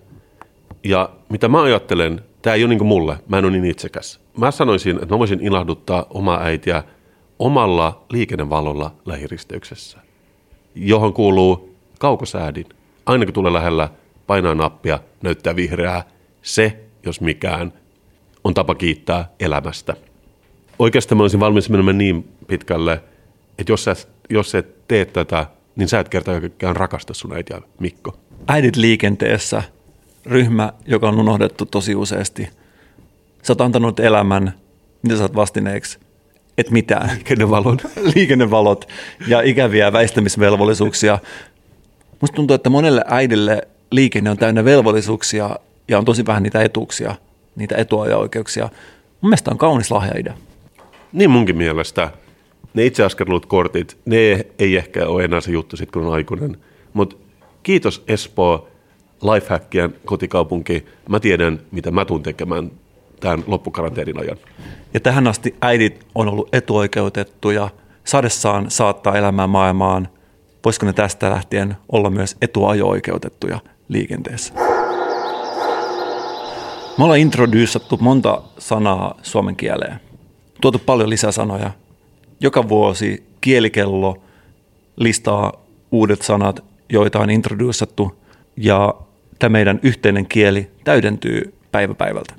A: Ja mitä mä ajattelen, tämä ei ole niin mulle, mä en ole niin itsekäs. Mä sanoisin, että mä voisin ilahduttaa omaa äitiä omalla liikennevalolla lähiristeyksessä, johon kuuluu kaukosäädin. Aina kun tulee lähellä, painaa nappia, näyttää vihreää. Se, jos mikään, on tapa kiittää elämästä. Oikeastaan mä olisin valmis menemään niin pitkälle, että jos sä, jos sä et tee tätä, niin sä et kerta kaikkiaan rakasta sun äitiä, Mikko.
B: Äidit liikenteessä, ryhmä, joka on unohdettu tosi useasti. Sä oot antanut elämän, mitä sä oot vastineeksi? Et mitään.
A: Liikennevalon.
B: Liikennevalot ja ikäviä väistämisvelvollisuuksia. Musta tuntuu, että monelle äidille liikenne on täynnä velvollisuuksia ja on tosi vähän niitä etuuksia, niitä etuajo-oikeuksia. Mun mielestä on kaunis lahjaidea.
A: Niin munkin mielestä. Ne itse askellut kortit, ne ei ehkä ole enää se juttu sitten, kun on aikuinen. Mutta kiitos Espoo, Lifehackien kotikaupunki. Mä tiedän, mitä mä tuun tekemään tämän loppukaranteenin ajan.
B: Ja tähän asti äidit on ollut etuoikeutettuja, sadessaan saattaa elämään maailmaan. Voisiko ne tästä lähtien olla myös etuajo-oikeutettuja liikenteessä? Me ollaan introduusattu monta sanaa suomen kieleen. Tuotu paljon lisäsanoja. Joka vuosi kielikello listaa uudet sanat, joita on introduusattu, ja tämä meidän yhteinen kieli täydentyy päivä päivältä.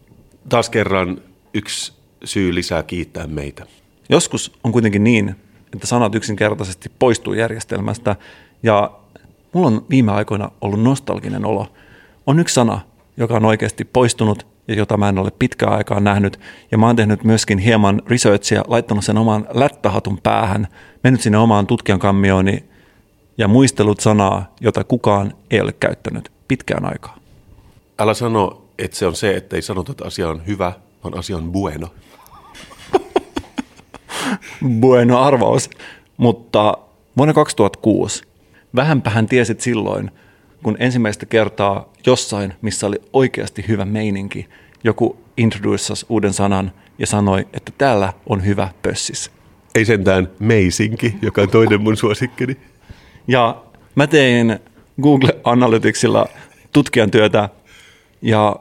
A: Taas kerran yksi syy lisää kiittää meitä.
B: Joskus on kuitenkin niin, että sanat yksinkertaisesti poistuu järjestelmästä ja mulla on viime aikoina ollut nostalginen olo. On yksi sana, joka on oikeasti poistunut ja jota mä en ole pitkään aikaa nähnyt. Ja mä oon tehnyt myöskin hieman researchia, laittanut sen oman lättähatun päähän, mennyt sinne omaan tutkijan kammiooni ja muistellut sanaa, jota kukaan ei ole käyttänyt pitkään aikaa.
A: Älä sano, että se on se, että ei sanota, että asia on hyvä, vaan asia on bueno.
B: bueno arvaus. Mutta vuonna 2006, vähänpähän tiesit silloin, kun ensimmäistä kertaa jossain, missä oli oikeasti hyvä meininki, joku introducers uuden sanan ja sanoi, että täällä on hyvä pössis.
A: Ei sentään meisinki, joka on toinen mun suosikkini.
B: Ja mä tein Google Analyticsilla tutkijan työtä ja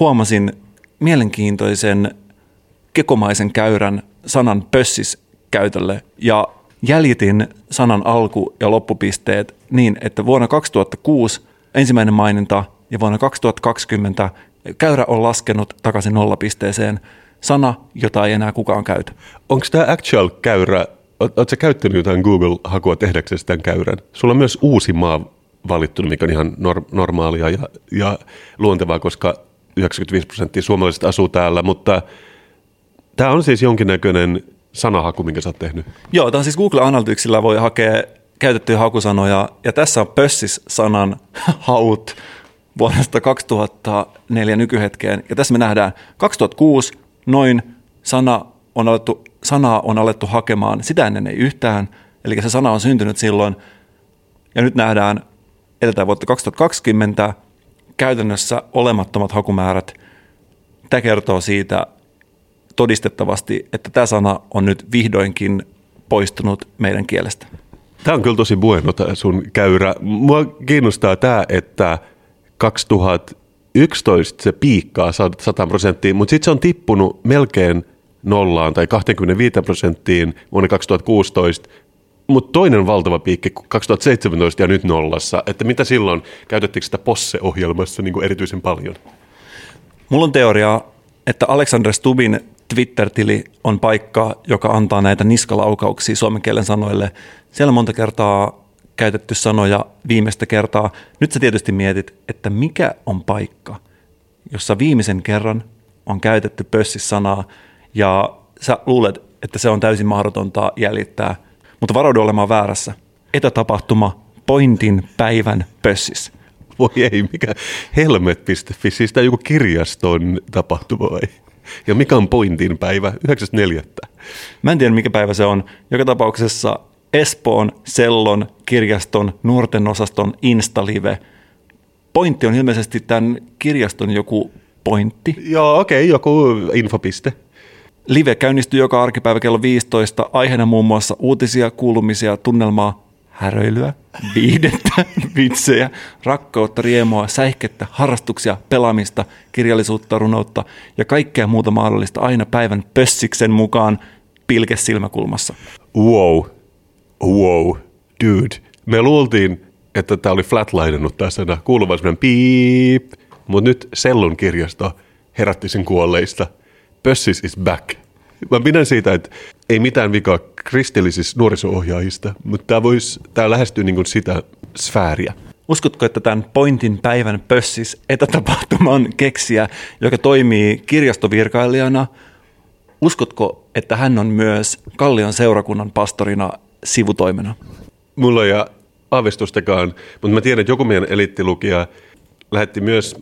B: huomasin mielenkiintoisen kekomaisen käyrän sanan pössis käytölle ja jäljitin sanan alku- ja loppupisteet niin, että vuonna 2006 ensimmäinen maininta ja vuonna 2020 käyrä on laskenut takaisin nollapisteeseen sana, jota ei enää kukaan käytä.
A: Onko tämä actual käyrä, oletko käyttänyt jotain Google-hakua tehdäksesi tämän käyrän? Sulla on myös uusi maa valittu, mikä on ihan nor- normaalia ja, ja luontevaa, koska 95 prosenttia suomalaisista asuu täällä, mutta tämä on siis jonkinnäköinen sanahaku, minkä sä oot tehnyt.
B: Joo, tämä on siis Google Analyticsilla voi hakea käytettyjä hakusanoja, ja tässä on pössis-sanan haut vuodesta 2004 nykyhetkeen. Ja tässä me nähdään 2006 noin sana on alettu, sanaa on alettu hakemaan, sitä ennen ei yhtään, eli se sana on syntynyt silloin. Ja nyt nähdään, eletään vuotta 2020, käytännössä olemattomat hakumäärät. Tämä kertoo siitä todistettavasti, että tämä sana on nyt vihdoinkin poistunut meidän kielestä.
A: Tämä on kyllä tosi bueno sun käyrä. Mua kiinnostaa tämä, että 2011 se piikkaa 100 prosenttiin, mutta sitten se on tippunut melkein nollaan tai 25 prosenttiin vuonna 2016, mutta toinen valtava piikki 2017 ja nyt nollassa. Että mitä silloin, käytettikö sitä posse-ohjelmassa niin kuin erityisen paljon?
B: Mulla on teoria, että Alexander Stubin Twitter-tili on paikka, joka antaa näitä niskalaukauksia suomen kielen sanoille. Siellä on monta kertaa käytetty sanoja viimeistä kertaa. Nyt sä tietysti mietit, että mikä on paikka, jossa viimeisen kerran on käytetty pössis-sanaa ja sä luulet, että se on täysin mahdotonta jäljittää. Mutta varaudu olemaan väärässä. Etätapahtuma Pointin päivän pössis.
A: Voi ei, mikä helmet.fi, siis tämä joku kirjaston tapahtuma vai? Ja mikä on pointin päivä? 9.4.
B: Mä en tiedä, mikä päivä se on. Joka tapauksessa Espoon, Sellon, kirjaston, nuorten osaston Instalive. Pointti on ilmeisesti tämän kirjaston joku pointti.
A: Joo, okei, okay, joku infopiste.
B: Live käynnistyy joka arkipäivä kello 15. Aiheena muun muassa uutisia, kuulumisia, tunnelmaa, häröilyä, viihdettä, vitsejä, rakkautta, riemua, säihkettä, harrastuksia, pelaamista, kirjallisuutta, runoutta ja kaikkea muuta mahdollista aina päivän pössiksen mukaan pilke silmäkulmassa.
A: Wow, wow, dude. Me luultiin, että tämä oli flatlinannut tämä sana, kuuluva semmoinen piip, mutta nyt Sellun kirjasto herätti sen kuolleista. Pössis is back. Mä pidän siitä, että ei mitään vikaa kristillisissä nuoriso-ohjaajista, mutta tämä voisi, tämä lähestyy niin sitä sfääriä.
B: Uskotko, että tämän Pointin päivän pössis etätapahtuman keksiä, joka toimii kirjastovirkailijana, uskotko, että hän on myös Kallion seurakunnan pastorina sivutoimena?
A: Mulla ole aavistustakaan, mutta mä tiedän, että joku meidän eliittilukija lähetti myös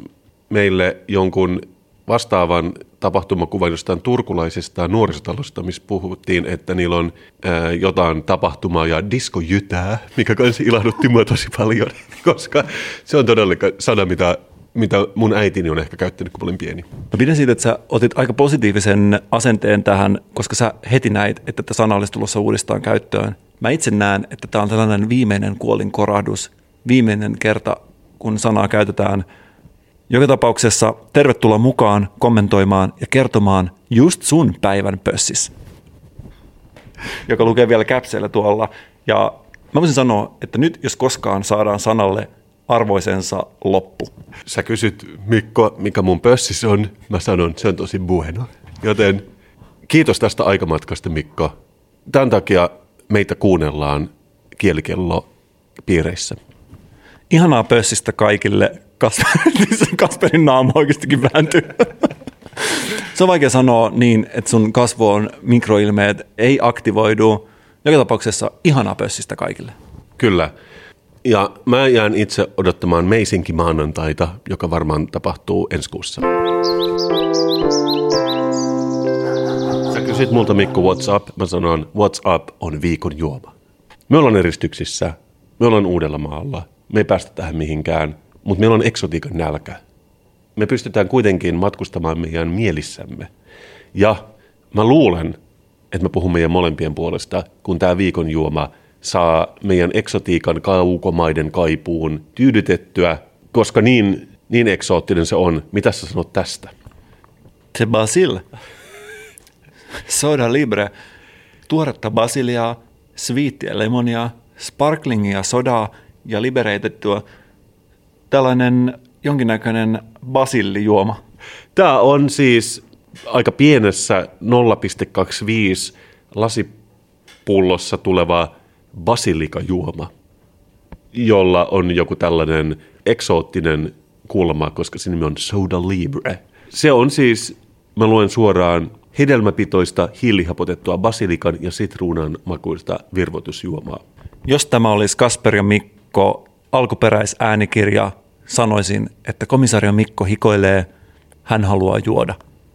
A: meille jonkun vastaavan tapahtumakuvan jostain turkulaisesta nuorisotalosta, missä puhuttiin, että niillä on ää, jotain tapahtumaa ja diskojytää, mikä kanssa ilahdutti mua tosi paljon, koska se on todella sana, mitä, mitä mun äitini on ehkä käyttänyt, kun olin pieni.
B: Mä pidän siitä, että sä otit aika positiivisen asenteen tähän, koska sä heti näit, että tämä sana olisi tulossa uudestaan käyttöön. Mä itse näen, että tämä on tällainen viimeinen kuolin korahdus, viimeinen kerta, kun sanaa käytetään. Joka tapauksessa tervetuloa mukaan kommentoimaan ja kertomaan just sun päivän pössis, joka lukee vielä käpseillä tuolla. Ja mä voisin sanoa, että nyt jos koskaan saadaan sanalle arvoisensa loppu.
A: Sä kysyt, Mikko, mikä mun pössis on. Mä sanon, se on tosi bueno. Joten kiitos tästä aikamatkasta, Mikko. Tämän takia meitä kuunnellaan kielikello piireissä.
B: Ihanaa pössistä kaikille. Kasper- Kasperin naama oikeastikin vääntyy. Se on vaikea sanoa niin, että sun kasvoon mikroilmeet ei aktivoidu. Joka tapauksessa ihanaa pössistä kaikille.
A: Kyllä. Ja mä jään itse odottamaan meisinkin maanantaita, joka varmaan tapahtuu ensi kuussa. Sä kysyt multa Mikko what's up, mä sanon what's up on viikon juoma. Me ollaan eristyksissä, me ollaan Uudellamaalla, me ei päästä tähän mihinkään, mutta meillä on eksotiikan nälkä. Me pystytään kuitenkin matkustamaan meidän mielissämme. Ja mä luulen, että mä puhun meidän molempien puolesta, kun tämä viikon juoma saa meidän eksotiikan kaukomaiden kaipuun tyydytettyä, koska niin, niin eksoottinen se on. Mitä sä sanot tästä?
B: Se basil. Soda libre. Tuoretta basiliaa, sviittiä lemonia, sparklingia sodaa ja libereitettua. Tällainen jonkinnäköinen basillijuoma.
A: Tämä on siis aika pienessä 0,25 lasipullossa tuleva basilikajuoma, jolla on joku tällainen eksoottinen kulma, koska se nimi on Soda Libre. Se on siis, mä luen suoraan, hedelmäpitoista hiilihapotettua basilikan ja sitruunan makuista virvoitusjuomaa.
B: Jos tämä olisi Kasper ja Mikko alkuperäisäänikirja, sanoisin, että komisario Mikko hikoilee, hän haluaa juoda.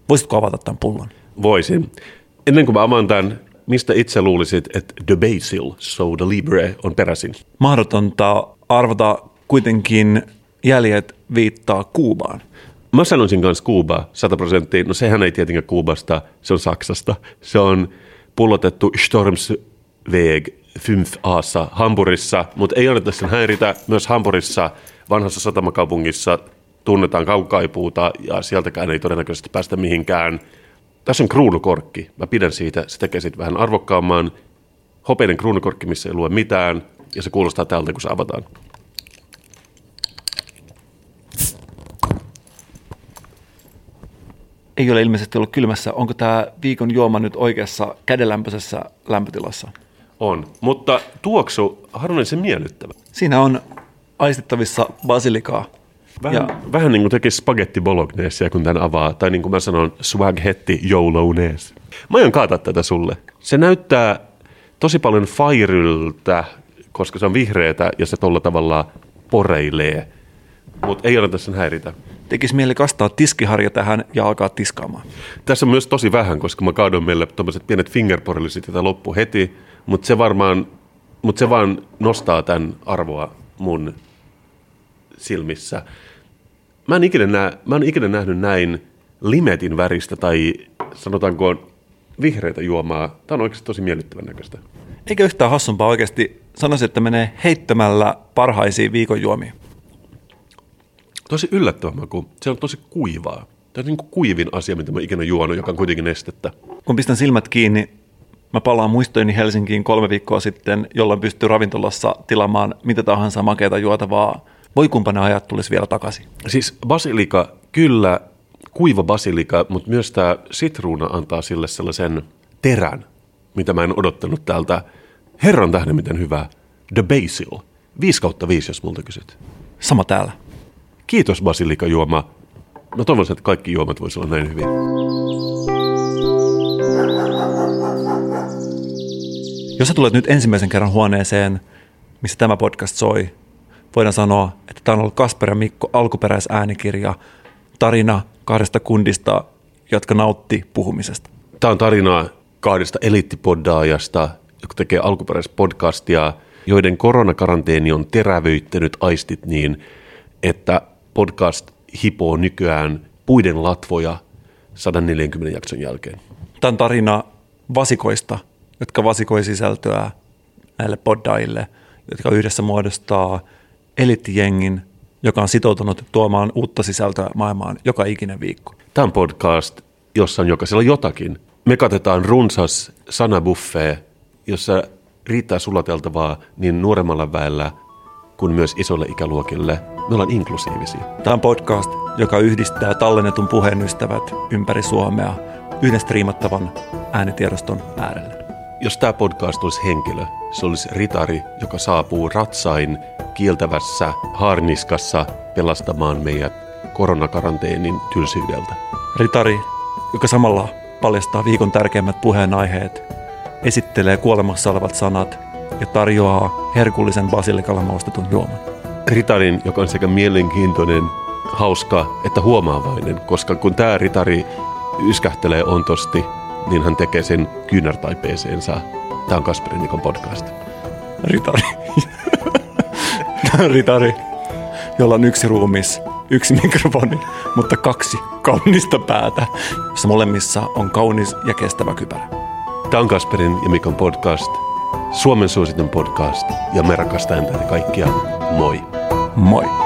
B: Voisitko avata tämän pullon?
A: Voisin. Ennen kuin mä avaan tämän, mistä itse luulisit, että The Basil Soda Libre on peräisin?
B: Mahdotonta arvata kuitenkin jäljet viittaa Kuubaan.
A: Mä sanoisin kanssa Kuuba 100 prosenttia. No sehän ei tietenkään Kuubasta, se on Saksasta. Se on pullotettu Stormsweg 5 Aassa Hampurissa, mutta ei anneta sen häiritä. Myös Hampurissa, vanhassa satamakaupungissa, tunnetaan kaukaipuuta ja sieltäkään ei todennäköisesti päästä mihinkään. Tässä on kruunukorkki. Mä pidän siitä. Se tekee siitä vähän arvokkaamman. Hopeinen kruunukorkki, missä ei lue mitään. Ja se kuulostaa tältä, kun se avataan.
B: Ei ole ilmeisesti ollut kylmässä. Onko tämä viikon juoma nyt oikeassa kädenlämpöisessä lämpötilassa?
A: On. Mutta tuoksu harvinaisen miellyttävä.
B: Siinä on aistittavissa basilikaa.
A: Vähän,
B: Ja-
A: vähän niin kuin tekisi spagetti bolognesia, kun tämän avaa. Tai niin kuin mä sanon, swaghetti joulounees. Mä aion kaataa tätä sulle. Se näyttää tosi paljon fairyltä, koska se on vihreätä ja se tolla tavalla poreilee. Mutta ei anneta sen häiritä.
B: Tekisi mieli kastaa tiskiharja tähän ja alkaa tiskaamaan.
A: Tässä on myös tosi vähän, koska mä kaadoin meille tuommoiset pienet fingerporilliset, tätä loppu heti. Mutta se varmaan, mutta se vaan nostaa tämän arvoa mun silmissä. Mä en ikinä, nä, mä en ikinä nähnyt näin limetin väristä tai sanotaanko vihreitä juomaa. Tämä on oikeasti tosi miellyttävän näköistä.
B: Eikä yhtään hassumpaa oikeasti. Sanoisin, että menee heittämällä parhaisiin viikon juomiin.
A: Tosi yllättävä maku. Se on tosi kuivaa. Tämä on niin kuin kuivin asia, mitä mä ikinä juonut, joka on kuitenkin nestettä.
B: Kun pistän silmät kiinni, mä palaan muistojeni Helsinkiin kolme viikkoa sitten, jolloin pystyy ravintolassa tilaamaan mitä tahansa makeata juotavaa. Voi kumpa ne ajat tulisi vielä takaisin.
A: Siis basilika, kyllä, kuiva basilika, mutta myös tämä sitruuna antaa sille sellaisen terän, mitä mä en odottanut täältä. Herran tähden, miten hyvä. The Basil. 5 kautta 5, jos multa kysyt.
B: Sama täällä.
A: Kiitos basilikajuoma. Mä toivon, että kaikki juomat voisi olla näin hyvin.
B: Jos sä tulet nyt ensimmäisen kerran huoneeseen, missä tämä podcast soi, voidaan sanoa, että tämä on ollut Kasper ja Mikko alkuperäisäänikirja, tarina kahdesta kundista, jotka nautti puhumisesta.
A: Tämä on tarinaa kahdesta eliittipoddaajasta, joka tekee alkuperäispodcastia, joiden koronakaranteeni on terävöittänyt aistit niin, että podcast hipoo nykyään puiden latvoja 140 jakson jälkeen.
B: Tämä on tarina vasikoista, jotka vasikoi sisältöä näille poddaille, jotka yhdessä muodostaa eliittijengin, joka on sitoutunut tuomaan uutta sisältöä maailmaan joka ikinen viikko.
A: Tämä on podcast, jossa on jokaisella jotakin. Me katetaan runsas sanabuffet, jossa riittää sulateltavaa niin nuoremmalla väellä kuin myös isolle ikäluokille. Me ollaan inklusiivisia.
B: Tämä on podcast, joka yhdistää tallennetun puheen ystävät ympäri Suomea yhden striimattavan äänitiedoston äärelle.
A: Jos tämä podcast olisi henkilö, se olisi ritari, joka saapuu ratsain kieltävässä harniskassa pelastamaan meidät koronakaranteenin tylsyydeltä.
B: Ritari, joka samalla paljastaa viikon tärkeimmät puheenaiheet, esittelee kuolemassa olevat sanat ja tarjoaa herkullisen basilikalla maustetun juoman.
A: Ritarin, joka on sekä mielenkiintoinen, hauska että huomaavainen, koska kun tämä ritari yskähtelee ontosti, niin hän tekee sen kyynärtaipeeseensa. Tämä on Kasperin Nikon podcast.
B: Ritari. Tämä on ritari, jolla on yksi ruumis, yksi mikrofoni, mutta kaksi kaunista päätä, jossa molemmissa on kaunis ja kestävä kypärä.
A: Tämä on Kasperin ja Mikon podcast, Suomen suosituin podcast, ja me rakastamme teitä kaikkia. Moi!
B: Moi!